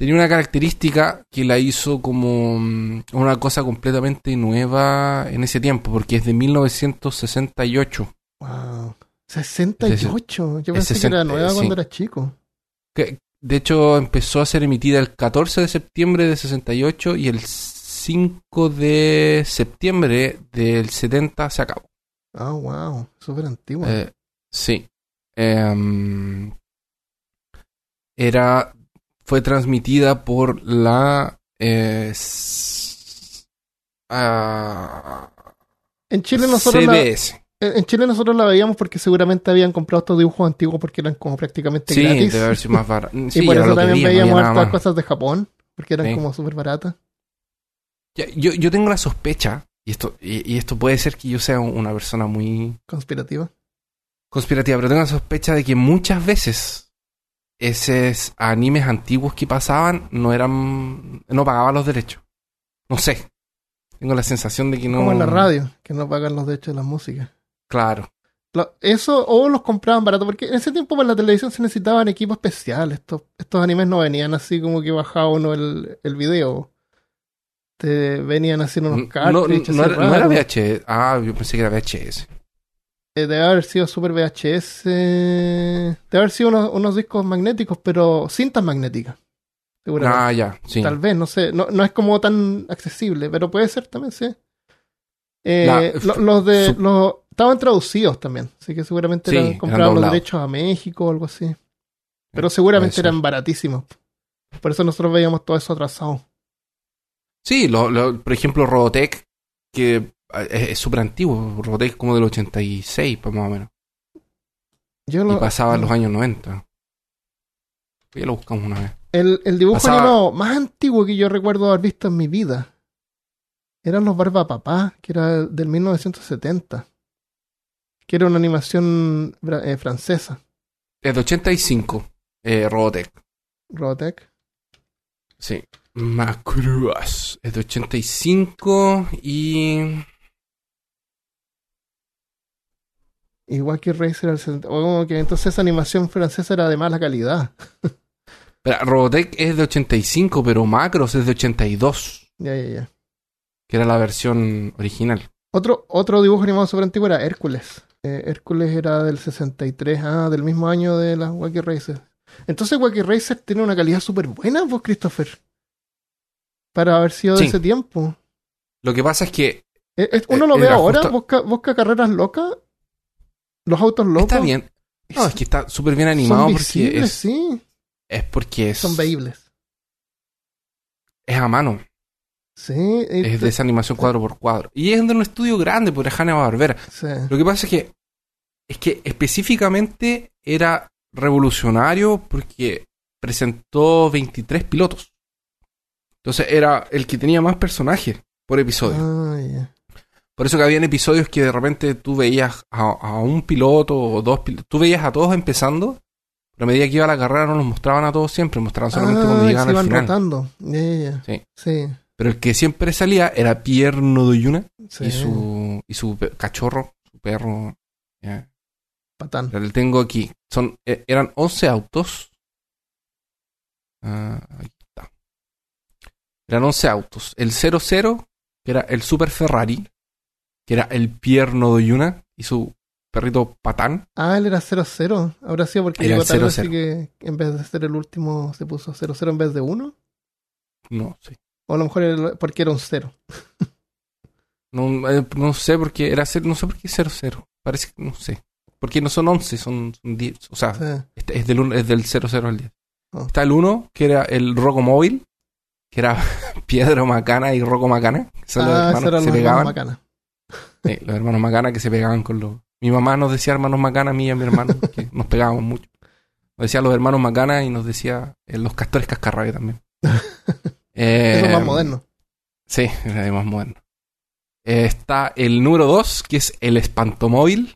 tenía una característica que la hizo como mm, una cosa completamente nueva en ese tiempo, porque es de 1968. Wow. 68. Yo pensé que era 60, nueva sí. cuando era chico. Que, de hecho, empezó a ser emitida el 14 de septiembre de 68 y el 5 de septiembre del 70 se acabó. Ah, wow. Súper antigua. Eh, sí. Em, era. Fue transmitida por la. eh, ah, en Chile nosotros la, CBS. en en Chile nosotros la veíamos porque seguramente habían comprado estos dibujos antiguos porque eran como prácticamente Sí, gratis. debe haber sido más barato. y por eso también no veíamos nada hartas cosas de Japón, porque eran Sí. como súper baratas. Yo, yo tengo la sospecha, y esto, y, y esto puede ser que yo sea una persona muy Conspirativa. conspirativa, pero tengo la sospecha de que muchas veces esos animes antiguos que pasaban no eran. no pagaban los derechos. No sé. Tengo la sensación de que no. Como en la radio, que no pagan los derechos de la música. Claro. Eso, o los compraban barato, porque en ese tiempo para la televisión se necesitaban equipos especiales. Estos, estos animes no venían así como que bajaba uno el, el video. Te venían haciendo unos No, cartridges. no era, no era. VHS. Ah, yo pensé que era VHS. Eh, debe haber sido Super VHS. Debe haber sido unos, unos discos magnéticos, pero cintas magnéticas. Seguramente. Ah, ya, sí. Tal vez, no sé. No, no es como tan accesible, pero puede ser también, sí. Eh, La- lo- los de. Los, estaban traducidos también. Así que seguramente Sí, eran, compraban los derechos a México o algo así. Pero seguramente Puede ser. eran baratísimos. Por eso nosotros veíamos todo eso atrasado. Sí, lo, lo- por ejemplo, Robotech, que eh, es súper antiguo. Robotech como del 86, pues, más o menos. Yo Y lo- pasaba en los años 90. Ya lo buscamos una vez. El, el dibujo Pasaba- animado más antiguo que yo recuerdo haber visto en mi vida eran los Barba Papá, que era del 1970. Que era una animación eh, francesa, Es de 85, eh, Robotech. Robotech. Sí. Macruas. Es de 85 y... Racer era el 70. Oh, que entonces esa animación francesa era de mala calidad. Espera, Robotech es de 85, pero Macros es de 82, Ya, ya, ya. que era la versión original. Otro, otro dibujo animado súper antiguo era Hércules. Eh, Hércules era del 63, ah, del mismo año de las Wacky Racer. Entonces Wacky Racer tiene una calidad súper buena, vos, Christopher. Para haber sido de Sí. ese tiempo. Lo que pasa es que Eh, eh, uno Eh, lo ve era ahora, justo- busca, busca carreras locas, los autos locos. está bien. No, es que está súper bien son animado porque visibles, es, sí, es porque es, son veíbles. es a mano. Sí, Es de esa animación cuadro por cuadro. Y es de un estudio grande, por Hanna Barbera. sí. Lo que pasa es que es que específicamente era revolucionario porque presentó 23 pilotos. Entonces era el que tenía más personajes por episodio. Ah, ya. Por eso que habían episodios que de repente tú veías a, a un piloto o dos pilotos. Tú veías a todos empezando, pero a medida que iba la carrera no los mostraban a todos siempre, mostraban solamente Ah, cuando llegaban se al iban final. rotando. Ya, ya. Sí. Sí, Pero el que siempre salía era Pierre Nodoyuna sí. y su y su pe- cachorro, su perro. Patán. Lo tengo aquí. Son, eh, eran 11 autos. Ah, aquí está. Eran 11 autos. El 00, que era el Super Ferrari, que era el Pierre Nodoyuna y su perrito Patán. Ah, él era 0-0. Habrá sido porque llegó 0-0. así que en vez de ser el último se puso 0-0 en vez de 1. No sé. O a lo mejor era porque era un 0. No, eh, no sé por qué era cero, no sé por qué 00. Parece que no sé. Porque no son 11, son, son 10. O sea, Sí. este es, del, uno- es del 00 al 10. Oh. Está el 1, que era el Rocco Móvil, que era Piedro Macana y Rocco Macana, son los Ah, esos hermanos que se los pegaban. Macana. Sí, los hermanos Macana que se pegaban con los. Mi mamá nos decía hermanos Macana, a mí y a mi hermano, que nos pegábamos mucho. Nos decía los hermanos Macana y nos decía eh, los castores cascarrabia también. Eh, Eso es más moderno. Sí, de más moderno. Eh, está el número 2, que es el espantomóvil,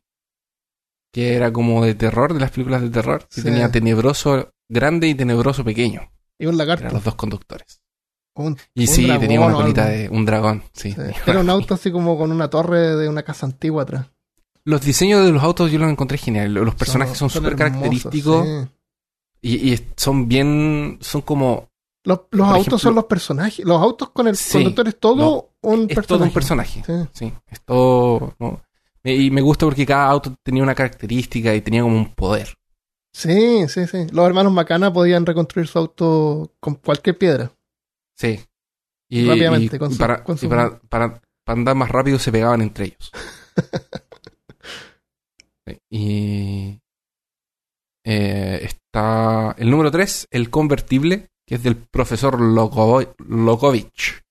que era como de terror, de las películas de terror, que Sí. tenía tenebroso grande y tenebroso pequeño. Y un lagarto. Eran los dos conductores. Un- Y Un sí, dragón tenía una colita de un dragón. Sí. sí. Era un auto así como con una torre de una casa antigua atrás. Los diseños de los autos yo los encontré genial. Los personajes son súper característicos sí. y, y son bien, son como Los, autos ejemplo- son los personajes. Los autos con el Sí, conductor es todo un es personaje. todo un personaje. Sí. Sí, es todo. ¿no? Y me gusta porque cada auto tenía una característica y tenía como un poder. sí, sí, sí. Los hermanos Macana podían reconstruir su auto con cualquier piedra. Sí. Y, Rápidamente, y- con y su- para, con y para, para- para andar más rápido se pegaban entre ellos. Sí, y eh, está el número 3, el convertible, que es del profesor Loko- Lokovich.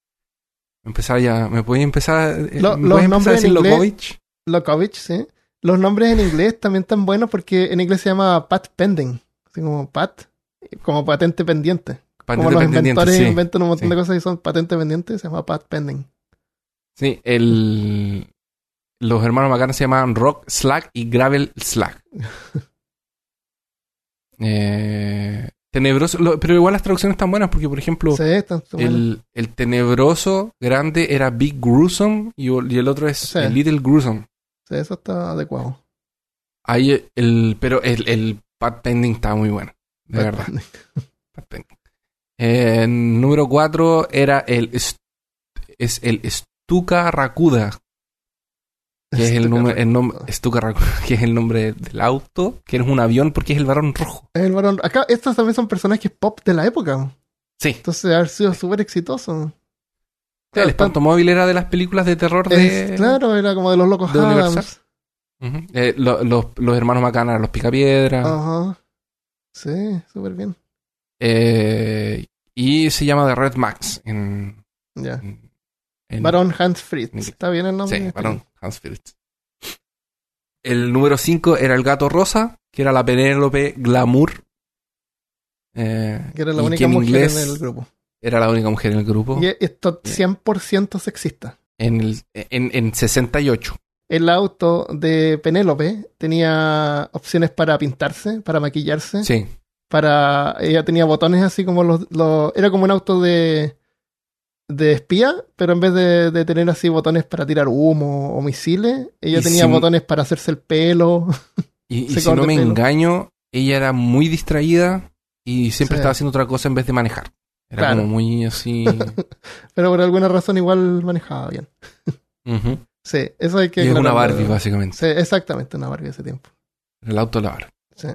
Empezar ya, ¿me puedes empezar, eh, Lo- ¿me los empezar nombres decir en inglés-? Lokovich, sí. Los nombres en inglés también están buenos porque en inglés se llama Pat Pending. Así como Pat, como patente pendiente. Patente como los pendiente, inventores sí. inventan un montón sí. de cosas y son patente pendiente, se llama Pat Pending. Sí, el, los hermanos Macana se llamaban Rock Slack y Gravel Slack. Eh, tenebroso, lo- pero igual las traducciones están buenas porque, por ejemplo, Sí, están el, el tenebroso grande era Big Gruesome y, y el otro es Sí. el Little Gruesome. Sí, eso está adecuado. Ahí el, pero el, el Pat Pending está muy bueno, de Pat verdad. Pending. Pat Pending. Eh, número 4 era el es el Stuka Rakuda, que es el nombre, el nombre Stuka Rakuda, que es el nombre del auto, que es un avión porque es el varón rojo. Es el varón. Acá, estos también son personajes pop de la época. Sí, Entonces, ha sido súper exitoso. el espantomóvil era de las películas de terror de Es- claro, era como de los locos de Adams. Universal. Eh, lo- los, los hermanos Macana los Picapiedra. Ajá. Sí, súper bien. Eh, y se llama The Red Max en, Ya. en- Varón Hans Fritz. ¿Está bien el nombre? Sí, varón, Hans Fritz. El número 5 era el gato rosa, que era la Penélope Glamour. Eh, Que era la única mujer inglés en el grupo. Era la única mujer en el grupo. Y esto 100% sexista. En, el, en, en 68. El auto de Penélope tenía opciones para pintarse, para maquillarse, Sí. Para ella tenía botones así como los, los- era como un auto de de espía, pero en vez de, de tener así botones para tirar humo o misiles, ella tenía botones para hacerse el pelo. Y, si no me pelo. engaño, ella era muy distraída y siempre Sí. estaba haciendo otra cosa en vez de manejar. Era Claro. como muy así. pero por alguna razón igual manejaba bien. Sí, eso hay que Y es una. Barbie, básicamente. Sí, exactamente, una Barbie de ese tiempo. El auto de la Barbie. Sí.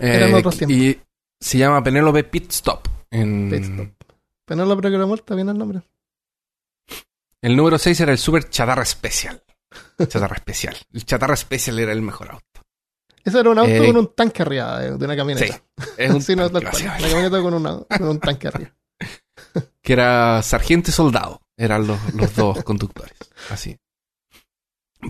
Eh, Eran otros tiempos. Y se llama Penélope Pit Stop. En... Pit Stop. Penélope que era muerta, bien el nombre. El número 6 era el Super Chatarra Special. Chatarra Especial. El Chatarra Special era el mejor auto. Eso era un auto Eh, con un tanque arriba de, de una Sí. camioneta. Es un Sí, no, tanque, cual. Una camioneta con, una- con un tanque arriba. Que era sargento y soldado. Eran los, los dos conductores. Así.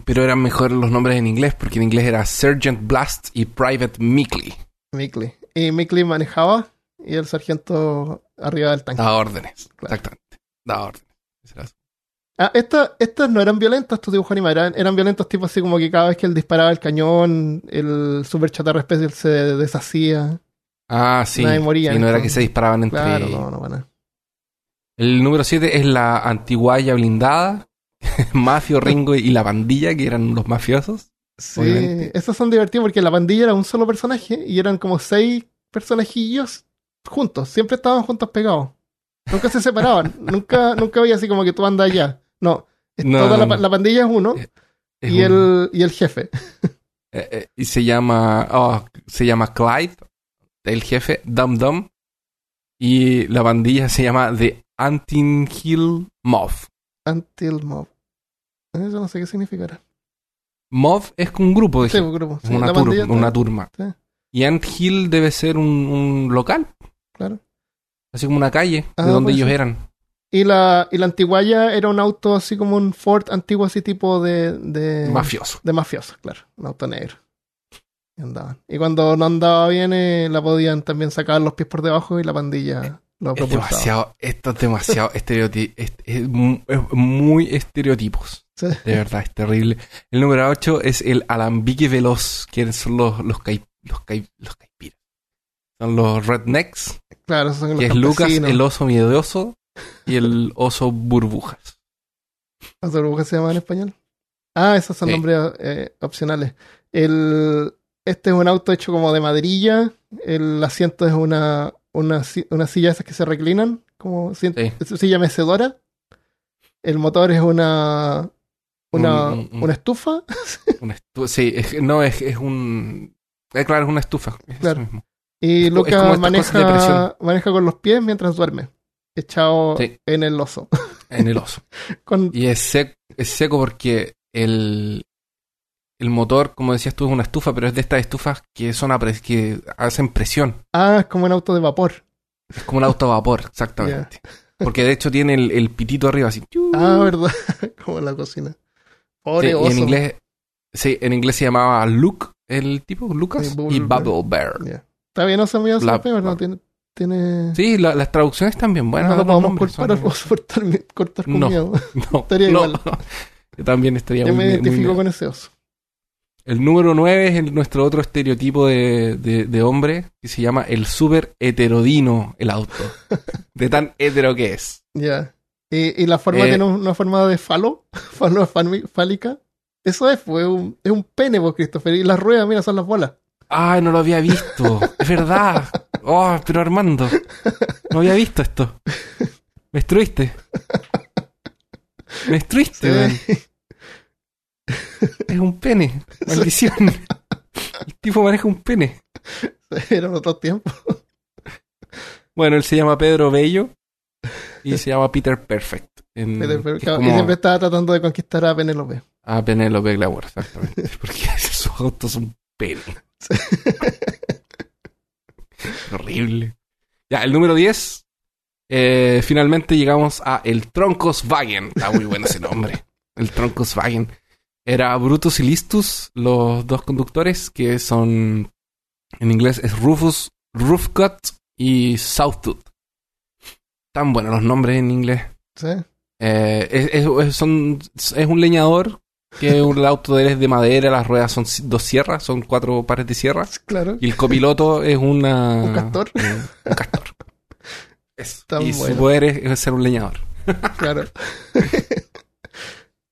Pero eran mejor los nombres en inglés, porque en inglés era Sergeant Blast y Private Mickley. Mickley. Y Mickley manejaba y el sargento arriba del tanque. Daba órdenes. Claro. Exactamente. Daba órdenes. Ah, esta- estas no eran violentas, estos dibujos animados. Eran, eran violentos tipo así como que cada vez que él disparaba el cañón, el super chatarra especial se deshacía. Ah, sí. Nadie moría Y no era que se disparaban entre Claro, no, no a. El número 7 es la antiguaya blindada. Mafio, Ringo y la pandilla, que eran los mafiosos. Sí, Obviamente. esos son divertidos porque la pandilla era un solo personaje y eran como seis personajillos juntos. Siempre estaban juntos pegados. Nunca se separaban. nunca, nunca había así como que tú andas allá. No. es No, toda la, pandilla es uno Es y, el, y el jefe. eh, eh, y se llama. oh, se llama Clyde, el jefe, Dum Dum. Y la pandilla se llama The Antin Hill Mob. Until Mob. Eso no sé qué significará. Mob es un grupo, Sí, pues, grupo. Es Sí, una, tur- una turma. Sí. Y Ant Hill debe ser un, un local, Claro. así como una calle Ah, de donde puede ellos ser. eran. Y la, y la antiguaya era un auto así como un Ford antiguo, así tipo de. de Mafioso. De mafioso, claro. Un auto negro. Y andaban. Y cuando no andaba bien, eh, la podían también sacar los pies por debajo y la pandilla lo Es propulsaba. demasiado, esto es demasiado estereotipo. Es, es muy estereotipos. Sí. De verdad, es terrible. El número 8 es el alambique veloz, que son los, los, cai- los, cai- los caipiras. Son los rednecks, Claro, esos son los que es Lucas, el oso miedoso y el oso burbujas. ¿Las burbujas se llaman en español? Ah, esos son Sí. nombres eh, opcionales. El, este es un auto hecho como de maderilla. El asiento es una, una, una silla esas que se reclinan, como si- Sí. silla mecedora. El motor es una, una, Un- un- un- una estufa. Una estu- sí, es, no, es, es un... eh, claro, es una estufa. es Claro. mismo. Y Es de maneja, maneja con los pies mientras duerme. Echado Sí. en el oso. En el oso. Con, Y es, sec- es seco porque el, el motor, como decías tú, es una estufa, pero es de estas estufas que son que hacen presión. ah, es como un auto de vapor. Es como un auto a vapor, exactamente. Porque de hecho tiene el, el pitito arriba así. Ah, verdad. como en la cocina. Pobre Sí, y oso. en inglés, sí, en inglés se llamaba Luke, el tipo, Lucas, Sí, Bubble y Bear. Bubble Bear. Ya. Está bien, oso mío, La- pero no tiene. tiene... Sí, la- las traducciones también buenas. no lo podemos nombres al son- oso por cortar, cortar con No. miedo. No, Estaría no. igual. Yo también estaría Yo muy, me muy identifico miedo. con ese oso. El número 9 es el- nuestro otro estereotipo de, de- de hombre, que se llama el super heterodino, el auto. de tan hetero que es. Ya. Y, y la forma Eh. tiene una forma de falo, falo fami- fálica. Eso es, fue un, es un pene, vos, Christopher. Y las ruedas, mira, son las bolas. Ay, no lo había visto. Es verdad. Oh, pero Armando, no había visto esto. Me destruiste. Me destruiste, weón. Es un pene. Maldición. El tipo maneja un pene. Eran otros tiempos. Bueno, él se llama Pedro Bello y se llama Peter Perfect. en- claro, como- Y siempre estaba tratando de conquistar a Penélope. Ah, Penélope Glamour, exactamente. Porque esos autos son pene. Horrible. Ya, el número 10. eh, finalmente llegamos a el Troncoswagen. Está muy bueno ese nombre. El Troncoswagen. Era Brutus y Listus, los dos conductores, que son. En inglés es Rufus, Roofcut y Sawtooth. Tan buenos los nombres en inglés. ¿Sí? Eh, es, es- es- son, es un leñador que un- auto de él es de madera, las ruedas son dos sierras, son cuatro pares de sierra. Claro. Y el copiloto es una, Un castor. eh, un castor. Eso. Tan y bueno. su poder es, es ser un leñador. Claro.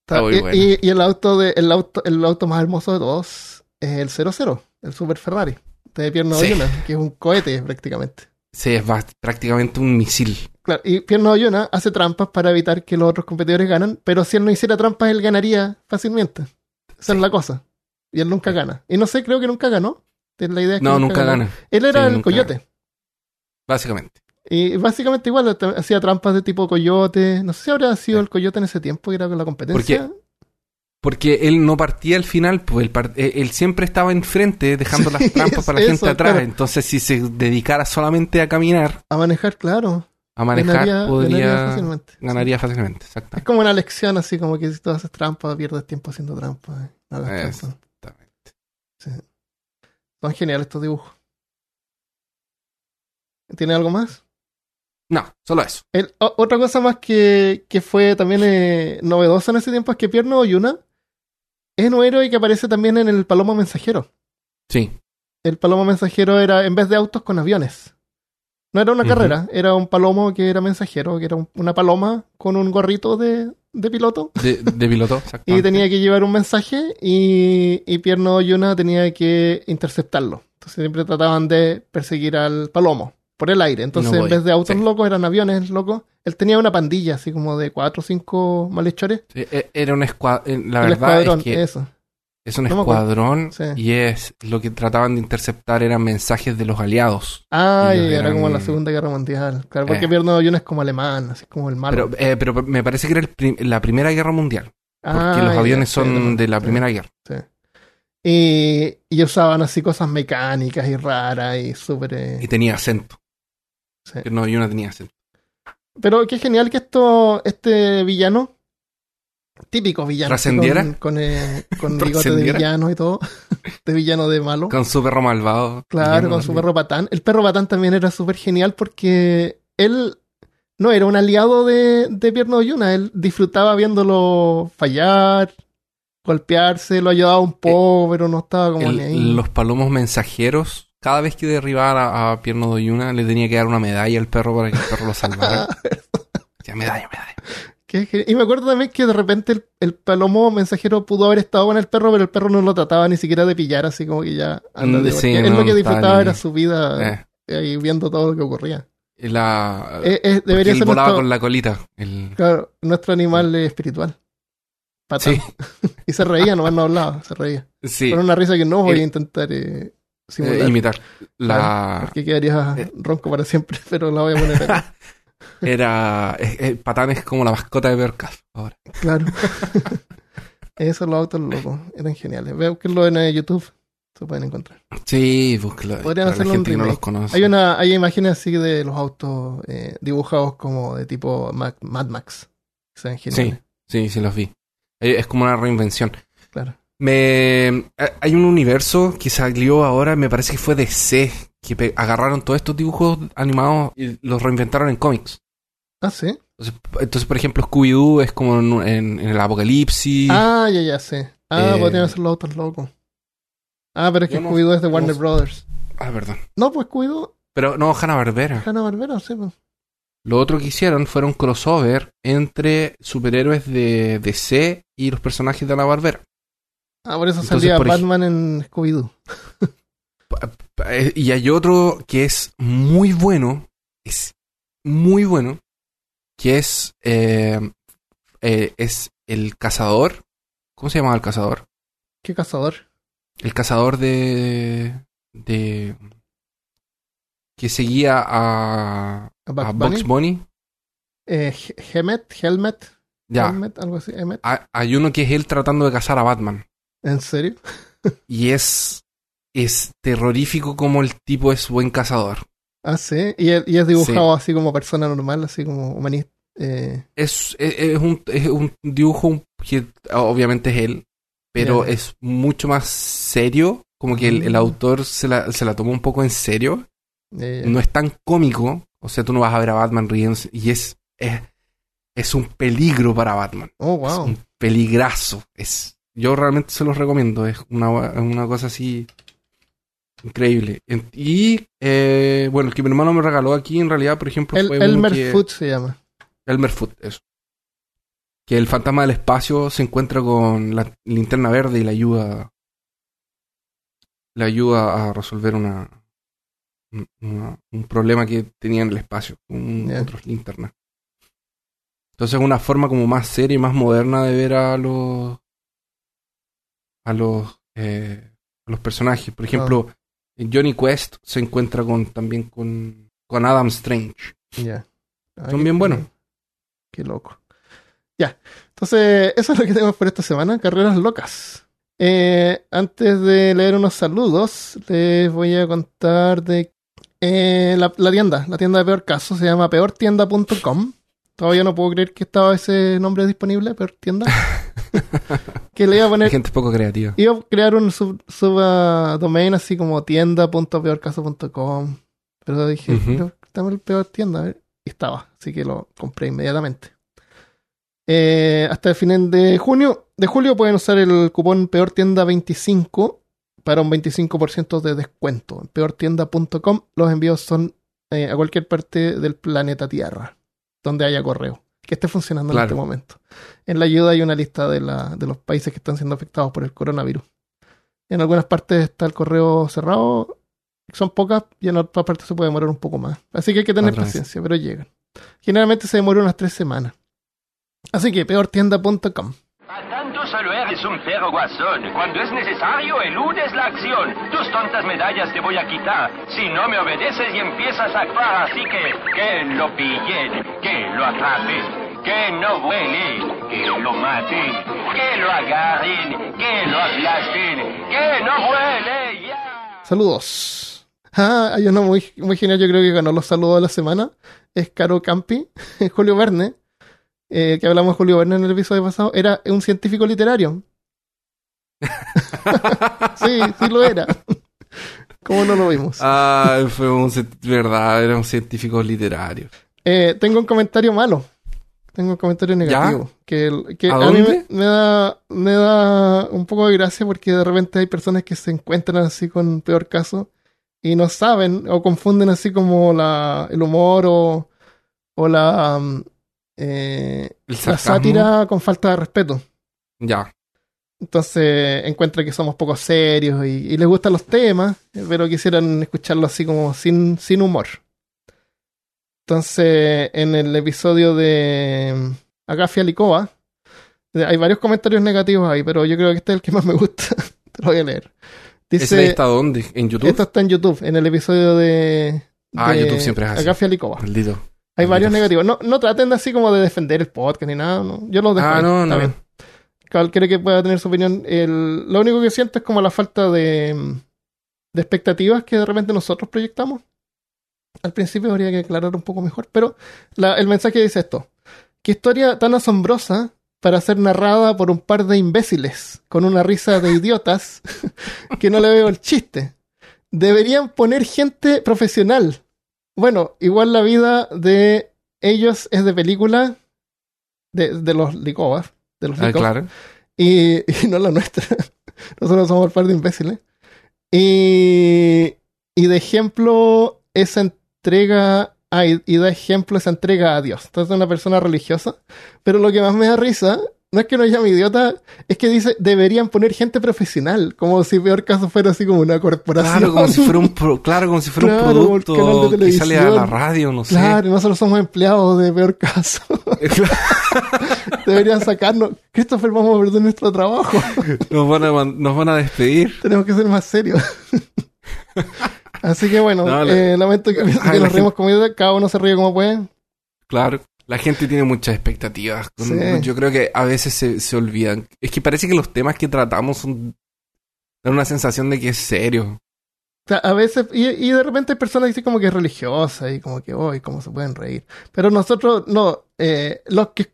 Está muy y, bueno. y- y el auto de el auto el auto más hermoso de todos es el 00, el Super Ferrari de Pierno Sí. Oyuna, que es un cohete prácticamente. Sí, es va- prácticamente un misil. Claro, y Pierno Oyuna hace trampas para evitar que los otros competidores ganan, pero si él no hiciera trampas él ganaría fácilmente. Esa es la cosa. Y él nunca gana. Y no sé, creo que nunca ganó. La idea es que No, nunca gana, Él era Sí, el coyote. básicamente. Y básicamente igual hacía trampas de tipo coyote. No sé si habría sido el coyote en ese tiempo, que era con la competencia. Porque él no partía al final, pues él, part- eh, él siempre estaba enfrente dejando las trampas para la eso, gente atrás. claro. Entonces, si se dedicara solamente a caminar, A manejar, claro. a manejar, ganaría, podría ganaría fácilmente. ganaría fácilmente. Es Exactamente. como una lección así, como que si tú haces trampa, pierdes tiempo haciendo trampa. eh. No. Exactamente. Son geniales estos dibujos. ¿Tiene algo más? No, solo eso. El- otra cosa más que, que fue también eh, novedosa en ese tiempo es que Pierno Oyuna es un héroe que aparece también en el Palomo Mensajero. Sí. El Palomo Mensajero era en vez de autos con aviones. No era una carrera, era un palomo que era mensajero, que era un- una paloma con un gorrito de, de piloto. De, de piloto, Y tenía que llevar un mensaje y, y Pierno Yuna tenía que interceptarlo. Entonces siempre trataban de perseguir al palomo por el aire. Entonces No en vez de autos Sí. locos eran aviones locos. Él tenía una pandilla así como de cuatro o cinco malhechores. Sí, e- Era un escuadrón. La el verdad escuadrón, es que eso. es un no escuadrón Sí. y es lo que trataban de interceptar eran mensajes de los aliados. Ah, y era eran- como la Segunda Guerra Mundial. Claro, porque Eh. Pierno Yuna es como alemán, así como el malo. Pero, eh, pero me parece que era el prim- la Primera Guerra Mundial. Porque Ah, los aviones son de la Primera Guerra. sí. Y, y usaban así cosas mecánicas y raras y súper... eh, Y tenía acento. Sí. Que no, tenía acento. Pero qué genial que esto, este villano, típico villano, ¿Trascendiera? con, con, eh, con bigote de villano y todo, de villano de malo. Con su perro malvado. Claro, con su perro patán. El perro patán también era súper genial porque él no era un aliado de, de Pierno Yuna, él disfrutaba viéndolo fallar, golpearse, lo ayudaba un poco, pero no estaba como El- ni ahí. los palomos mensajeros, cada vez que derribara a Pierno Doyuna, le tenía que dar una medalla al perro para que el perro lo salvara. Ya, medalla, medalla. Y me acuerdo también que de repente el, el palomo mensajero pudo haber estado con el perro, pero el perro no lo trataba ni siquiera de pillar, así como que ya ándate, Mm, sí, porque él no, lo que no disfrutaba era su vida Eh, ahí viendo todo lo que ocurría. la, Eh, eh, debería él ser volaba nuestro, con la colita. El, claro, nuestro animal espiritual. Patán. sí, Y se reía, nomás no hablaba, se reía. sí. Con una risa que no voy El- a intentar eh, eh, imitar. La, Porque quedaría eh. ronco para siempre, pero la voy a poner ahí. era. eh, eh, Patán es como la mascota de Percas ahora. Claro. Esos los autos locos, eran geniales. Veo que lo en YouTube se pueden encontrar. Sí, búsquelo. Podrían hacerlo un gente no los conoce. Hay una, hay imágenes así de los autos eh, dibujados como de tipo Mad, Mad Max. Que se ven geniales. Sí, sí los vi. Eh, Es como una reinvención. Claro. Me hay un universo que salió ahora, me parece que fue de C, que agarraron todos estos dibujos animados y los reinventaron en cómics. Ah, sí. Entonces, por ejemplo, Scooby-Doo es como en, en- en el apocalipsis. Ah, ya, ya sé. Ah, Eh, podrían ser los autos locos. Ah, pero es que no- Scooby-Doo es de no Warner sé. Brothers. Ah, perdón. No, pues Scooby-Doo, Pero no, Hanna-Barbera. Hanna-Barbera, sí. Pues. Lo otro que hicieron fueron crossover entre superhéroes de DC y los personajes de Hanna-Barbera. Ah, por eso Entonces, salía por Batman en Scooby-Doo. Y hay otro que es muy bueno, es muy bueno, que es, eh, eh, es el cazador. ¿Cómo se llama el cazador? ¿Qué cazador? El cazador de... de que seguía a, ¿A a Bugs Bugs Bunny? Eh, He- Hemet, Helmet, Ya, Helmet, algo así, Hemet. ha- hay uno que es él tratando de cazar a Batman. ¿En serio? Y es, es terrorífico como el tipo es buen cazador. Ah, sí. Y es, y es dibujado así como persona normal, así como humanista. Eh, Es, es, es un, es un dibujo que obviamente es él, pero es mucho más serio. Como que el, el Mm. autor se la, se la tomó un poco en serio. No es tan cómico. O sea, tú no vas a ver a Batman riéndose. Y es, es, es un peligro para Batman. Oh, Es wow. un peligrazo. Es, yo realmente se los recomiendo. Es una, una cosa así increíble. Y eh, bueno, el que mi hermano me regaló aquí en realidad, por ejemplo, El, fue Elmer que- Foot se llama. Elmer Foot, eso. Que el fantasma del espacio se encuentra con la linterna verde y le ayuda. Le ayuda a resolver una, una- un problema que tenía en el espacio con Ya. otros linternas. Entonces es una forma como más seria y más moderna de ver a los a los eh, a los personajes. Por ejemplo, en Johnny Quest se encuentra con también con, con Adam Strange. Ya. Ah, Son bien buenos. Qué loco. Ya. Entonces, eso es lo que tenemos por esta semana. Carreras locas. Eh, antes de leer unos saludos, les voy a contar de eh, la, la tienda. La tienda de peor caso se llama peortienda.com. Todavía no puedo creer que estaba ese nombre disponible, peor tienda. que le iba a Hay poner gente poco creativa. Iba a crear un sub, subdomain así como tienda.peorcaso.com. Pero dije, Ujú. pero dame el peor tienda. a ver. Y estaba, así que lo compré inmediatamente. Eh, hasta el final de junio, de julio pueden usar el cupón peor tienda 25 para un 25% de descuento. En peortienda.com los envíos son eh, a cualquier parte del planeta Tierra, donde haya correo, que esté funcionando en este momento. En la ayuda hay una lista de, la, de los países que están siendo afectados por el coronavirus. En algunas partes está el correo cerrado, son pocas, y en otras partes se puede demorar un poco más. Así que hay que tener Otra vez. paciencia, pero llegan. Generalmente se demora unas tres semanas. Así que peortienda.com. Eres un perro guasón. Cuando es necesario, eludes la acción. Tus tontas medallas te voy a quitar. Si no me obedeces y empiezas a actuar así que... Que lo pillen, que lo atrapen, que no vuele. que lo maten, que lo agarren, que lo aplasten, que no vuele ya. Saludos. Ah, hay uno muy, muy genial, yo creo que ganó los saludos de la semana. Es Caro Campi, Julio Verne, eh, que hablamos de Julio Verne en el episodio pasado. Era un científico literario. sí, sí lo era. ¿Cómo no lo vimos? Ah, fue un... verdad, era un científico literario. Eh, tengo un comentario malo. Tengo un comentario negativo. Que, que ¿A a, mí me, da, me da un poco de gracia porque de repente hay personas que se encuentran así con peor caso y no saben o confunden así como la, el humor o, o la, mm, eh, El la sátira con falta de respeto. Ya. Entonces encuentran que somos poco serios y, y les gustan los temas, pero quisieran escucharlo así como sin, sin humor. Entonces, en el episodio de mm, Agafia Licoa, hay varios comentarios negativos ahí, pero yo creo que este es el que más me gusta. Te lo voy a leer. ¿Ese Dice, está dónde? ¿En YouTube? esto está en YouTube, en el episodio de, Ah, de YouTube siempre es así. Agafia Licoa. Maldito. Hay varios negativos. No, no traten de así como de defender el podcast ni nada. no. Yo los dejo. Ah, no, no. bien. Cualquiera que pueda tener su opinión. El- lo único que siento es como la falta de, de expectativas que de repente nosotros proyectamos. Al principio habría que aclarar un poco mejor, pero el mensaje dice esto. Qué historia tan asombrosa para ser narrada por un par de imbéciles con una risa de idiotas que no le veo el chiste. Deberían poner gente profesional. Bueno, igual la vida de ellos es de película de, de los licobas, de los Ah, licos, claro. y, y no la nuestra. Nosotros somos un par de imbéciles. Y, y de ejemplo, esa entrega, ah, y, y da ejemplo esa entrega a Dios. Entonces, es una persona religiosa. Pero lo que más me da risa, no es que nos llame idiota, es que dice, deberían poner gente profesional. Como si peor caso fuera así como una corporación. Claro, como si fuera un, pro- claro, como si fuera Claro, un producto de que sale a la radio, no sé. Claro, nosotros somos empleados de peor caso. Deberían sacarnos. Christopher, vamos a perder nuestro trabajo. nos, van a, man- nos van a despedir. Tenemos que ser más serios. Así que bueno, No, eh, lamento que, Ay, que nos rimos como idiota, cada uno se ríe como puede. Claro. La gente tiene muchas expectativas. Sí. Yo creo que a veces se, se olvidan. Es que parece que los temas que tratamos son, dan una sensación de que es serio. A veces, y, y de repente hay personas que dicen como que es religiosa y como que, hoy cómo se pueden reír. Pero nosotros, no, eh, los que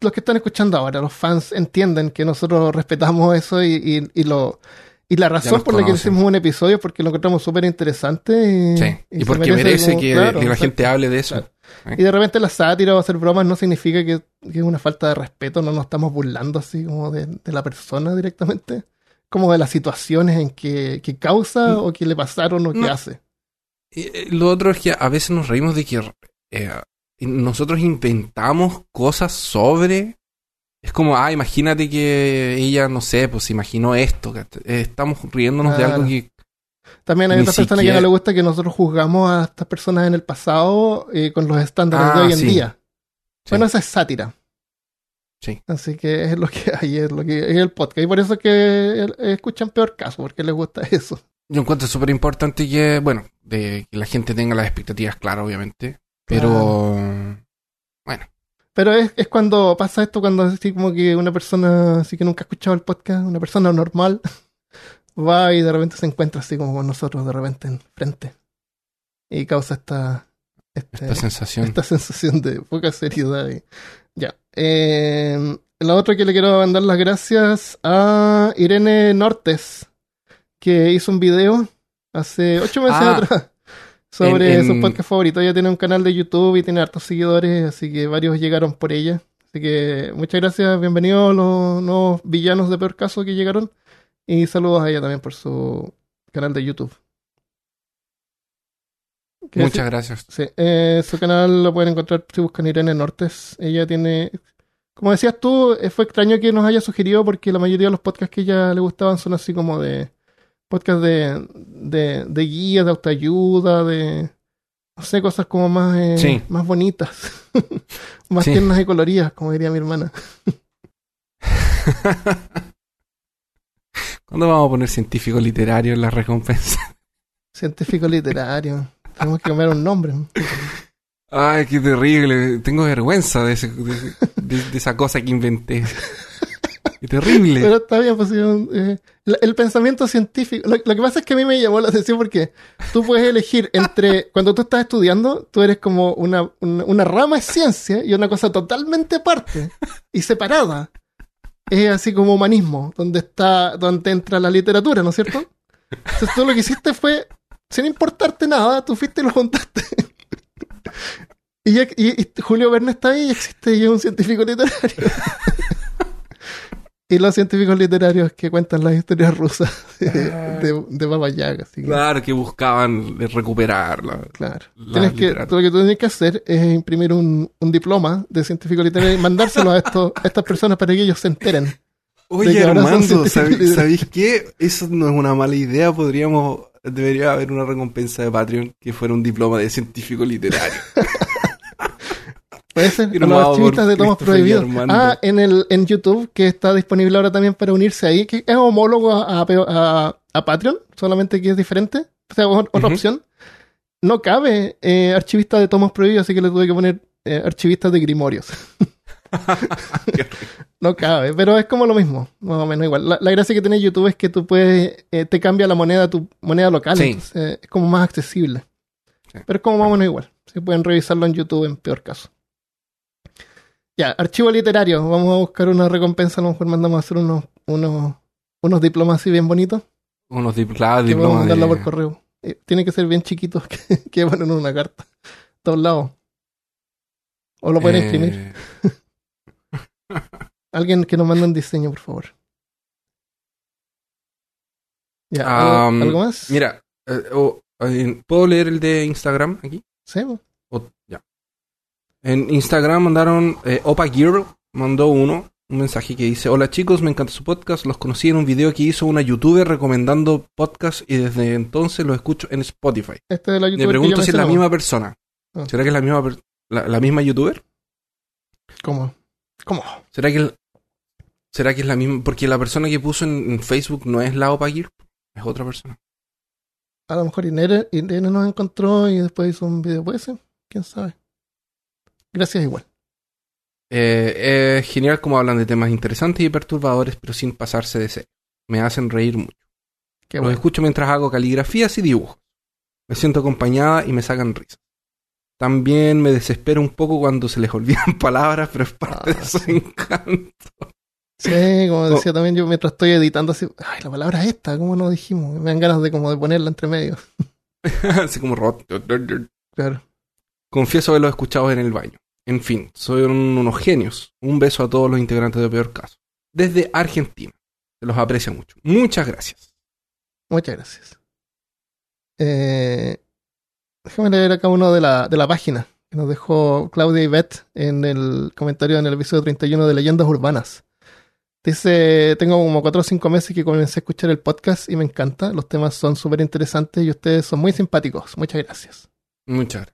los que están escuchando ahora, los fans entienden que nosotros respetamos eso y, y, y lo y la razón por la que hicimos un episodio es porque lo encontramos súper interesante y, Sí. Y, se porque merece, como- que, claro, la gente hable de eso. Claro. Y de repente la sátira o hacer bromas no significa que, que es una falta de respeto, no nos estamos burlando así como de, de la persona directamente, como de las situaciones en que, que causa o que le pasaron o que hace. Y, eh, lo otro es que a veces nos reímos de que eh, nosotros inventamos cosas sobre. Es como, ah, imagínate que ella, no sé, pues se imaginó esto. que eh, Estamos riéndonos de algo que. También hay Ni otras personas que no le gusta que nosotros juzgamos a estas personas en el pasado eh, con los estándares Ah, de hoy en sí. día. Sí. Bueno, esa es sátira. Sí. Así que es lo que hay, es lo que es el podcast. Y por eso es que escuchan peor caso, porque les gusta eso. Yo encuentro súper importante que, bueno, de que la gente tenga las expectativas claras, obviamente. Pero. Bueno, Pero es, es cuando pasa esto, cuando así como que una persona así que nunca ha escuchado el podcast, una persona normal, va y de repente se encuentra así como con nosotros de repente enfrente. Y causa esta, este- esta sensación. esta sensación de poca seriedad. y- ya. Eh, la otra que le quiero mandar las gracias a Irene Nortes, que hizo un video hace ocho meses Ah, atrás sobre en- en- su podcast favorito. Ella tiene un canal de YouTube y tiene hartos seguidores, así que varios llegaron por ella. Así que muchas gracias, bienvenidos los nuevos villanos de peor caso que llegaron. Y saludos a ella también por su canal de YouTube. Muchas gracias. Sí, eh, su canal lo pueden encontrar si buscan Irene Nortes. Ella tiene, como decías tú, eh, fue extraño que nos haya sugerido porque la mayoría de los podcasts que ella le gustaban son así como de podcast de, de, de guías, de autoayuda, de, no sé, cosas como más, eh, Sí. más bonitas, más Sí. tiernas y coloridas, como diría mi hermana. ¿Cuándo vamos a poner científico literario en la recompensa? Científico literario. Tenemos que cambiar un nombre. Ay, qué terrible. Tengo vergüenza de ese, de ese, de, de esa cosa que inventé. Qué terrible. Pero está bien, pues, eh, el, pensamiento científico. Lo, lo que pasa es que a mí me llamó la atención porque tú puedes elegir entre. Cuando tú estás estudiando, tú eres como una, una, una rama de ciencia y una cosa totalmente aparte y separada. Es así como humanismo, donde está, donde entra la literatura, ¿no es cierto? Entonces tú lo que hiciste fue, sin importarte nada, tú fuiste y lo ya- y- y Julio Verne está ahí y existe y es un científico literario. Y los científicos literarios que cuentan las historias rusas de, de, de Baba Yaga. Así que, Claro, que buscaban recuperarla. claro. La Tienes que, lo que tú tienes que hacer es imprimir un, un diploma de científico literario y mandárselo a, estos, a estas personas para que ellos se enteren. Oye, Armando, científicos ¿sabéis, literarios. sabéis qué? Eso no es una mala idea. Podríamos. Debería haber una recompensa de Patreon que fuera un diploma de científico literario. Puede ser. Firmado a los archivistas de prohibidos. Armando. Ah, en, el, en YouTube, que está disponible ahora también para unirse ahí, que es homólogo a, a, a- a Patreon, solamente que es diferente. O sea, otra opción. No cabe eh, archivista de tomos prohibidos, así que le tuve que poner eh, archivistas de grimorios. no cabe, pero es como lo mismo, más o menos igual. La, la gracia que tiene YouTube es que tú puedes, eh, te cambia la moneda, tu moneda local, Sí. entonces es como más accesible. Sí. Pero es como más o menos igual. Se pueden revisarlo en YouTube en peor caso. Ya, archivo literario. Vamos a buscar una recompensa. A lo mejor mandamos a hacer unos, unos, unos diplomas así bien bonitos. Unos dip- claro, Que podemos diplomas mandarlo de- por correo. Eh, tiene que ser bien chiquitos que, que ponen en una carta. Todos lados. O lo pueden eh, imprimir. Alguien que nos mande un diseño, por favor. Ya, ¿algo, Um, algo más? Mira, eh, o- eh, ¿puedo leer el de Instagram aquí? Sí. O- ya. En Instagram mandaron, eh, Opa mandó uno, un mensaje que dice, hola chicos, me encanta su podcast, los conocí en un video que hizo una youtuber recomendando podcast y desde entonces los escucho en Spotify. Este de la youtuber que pregunto si es la misma persona. Ah. ¿Será que es la misma, la, la misma youtuber? ¿Cómo? ¿Cómo? ¿Será que, el- ¿Será que es la misma? Porque la persona que puso en, en Facebook no es la Opa Gear, es otra persona. A lo mejor Irene, Irene nos encontró y después hizo un video. ¿Puede ser? ¿Quién sabe? Gracias igual. Eh, es genial como hablan de temas interesantes y perturbadores, pero sin pasarse de serio. Me hacen reír mucho. Qué Los bueno. escucho mientras hago caligrafías y dibujos. Me siento acompañada y me sacan risas. También me desespero un poco cuando se les olvidan palabras, pero es parte Ah, de su sí. encanto. Sí, como decía también yo mientras estoy editando así, ay, la palabra es esta, ¿cómo no dijimos? Me dan ganas de como de ponerla entre medio. Así como rot. Claro. Confieso haberlos escuchado en el baño. En fin, son unos genios. Un beso a todos los integrantes de Peor Caso. Desde Argentina. Se los aprecia mucho. Muchas gracias. Muchas gracias. Eh, déjame leer acá uno de la, de la página que nos dejó Claudia Ivette en el comentario en el episodio 31 de Leyendas Urbanas. Dice, tengo como 4 o 5 meses que comencé a escuchar el podcast y me encanta. Los temas son súper interesantes y ustedes son muy simpáticos. Muchas gracias. Muchas gracias.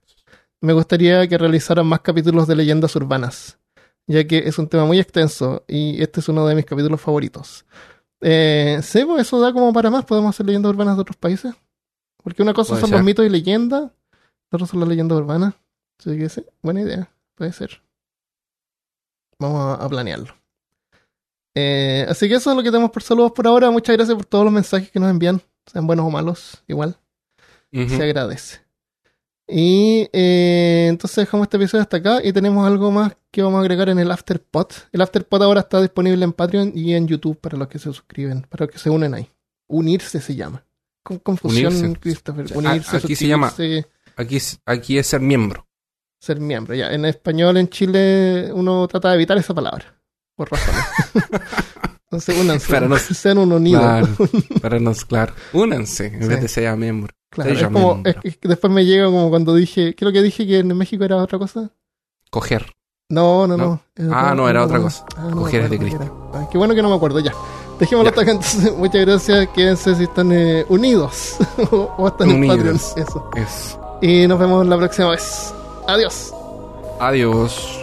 Me gustaría que realizaran más capítulos de leyendas urbanas, ya que es un tema muy extenso y este es uno de mis capítulos favoritos. Eh, pues eso da como para más. Podemos hacer leyendas urbanas de otros países. Porque una cosa son ser. los mitos y leyendas, la otra son las leyendas urbanas. Así que sí, buena idea. Puede ser. Vamos a, a planearlo. Eh, así que eso es lo que tenemos por saludos por ahora. Muchas gracias por todos los mensajes que nos envían, sean buenos o malos, igual se agradece. Y eh, entonces dejamos este episodio hasta acá y tenemos algo más que vamos a agregar en el Afterpod. El Afterpod ahora está disponible en Patreon y en YouTube para los que se suscriben, para los que se unen ahí. Unirse se llama. Con confusión, Unirse. Christopher. Unirse, a- aquí se llama- Aquí, es- aquí es ser miembro. ser miembro. Ya, en español en Chile uno trata de evitar esa palabra. Por razones. Entonces únanse. Para no- sean un unido. Claro. Para nos, claro. Únanse en Sí. vez de ser miembro. Claro, es como, es que después me llega como cuando dije, creo que dije que en México era otra cosa. Coger. No, no, no. ¿No? Ah, no, era otra cosa. Ah, no Coger es de era. Ah, qué bueno que no me acuerdo ya. Dejémoslo hasta acá entonces. Muchas gracias. Quédense si están eh, unidos o, o están en Patreon. Unidos. Eso. Es. Y nos vemos la próxima vez. Adiós. Adiós.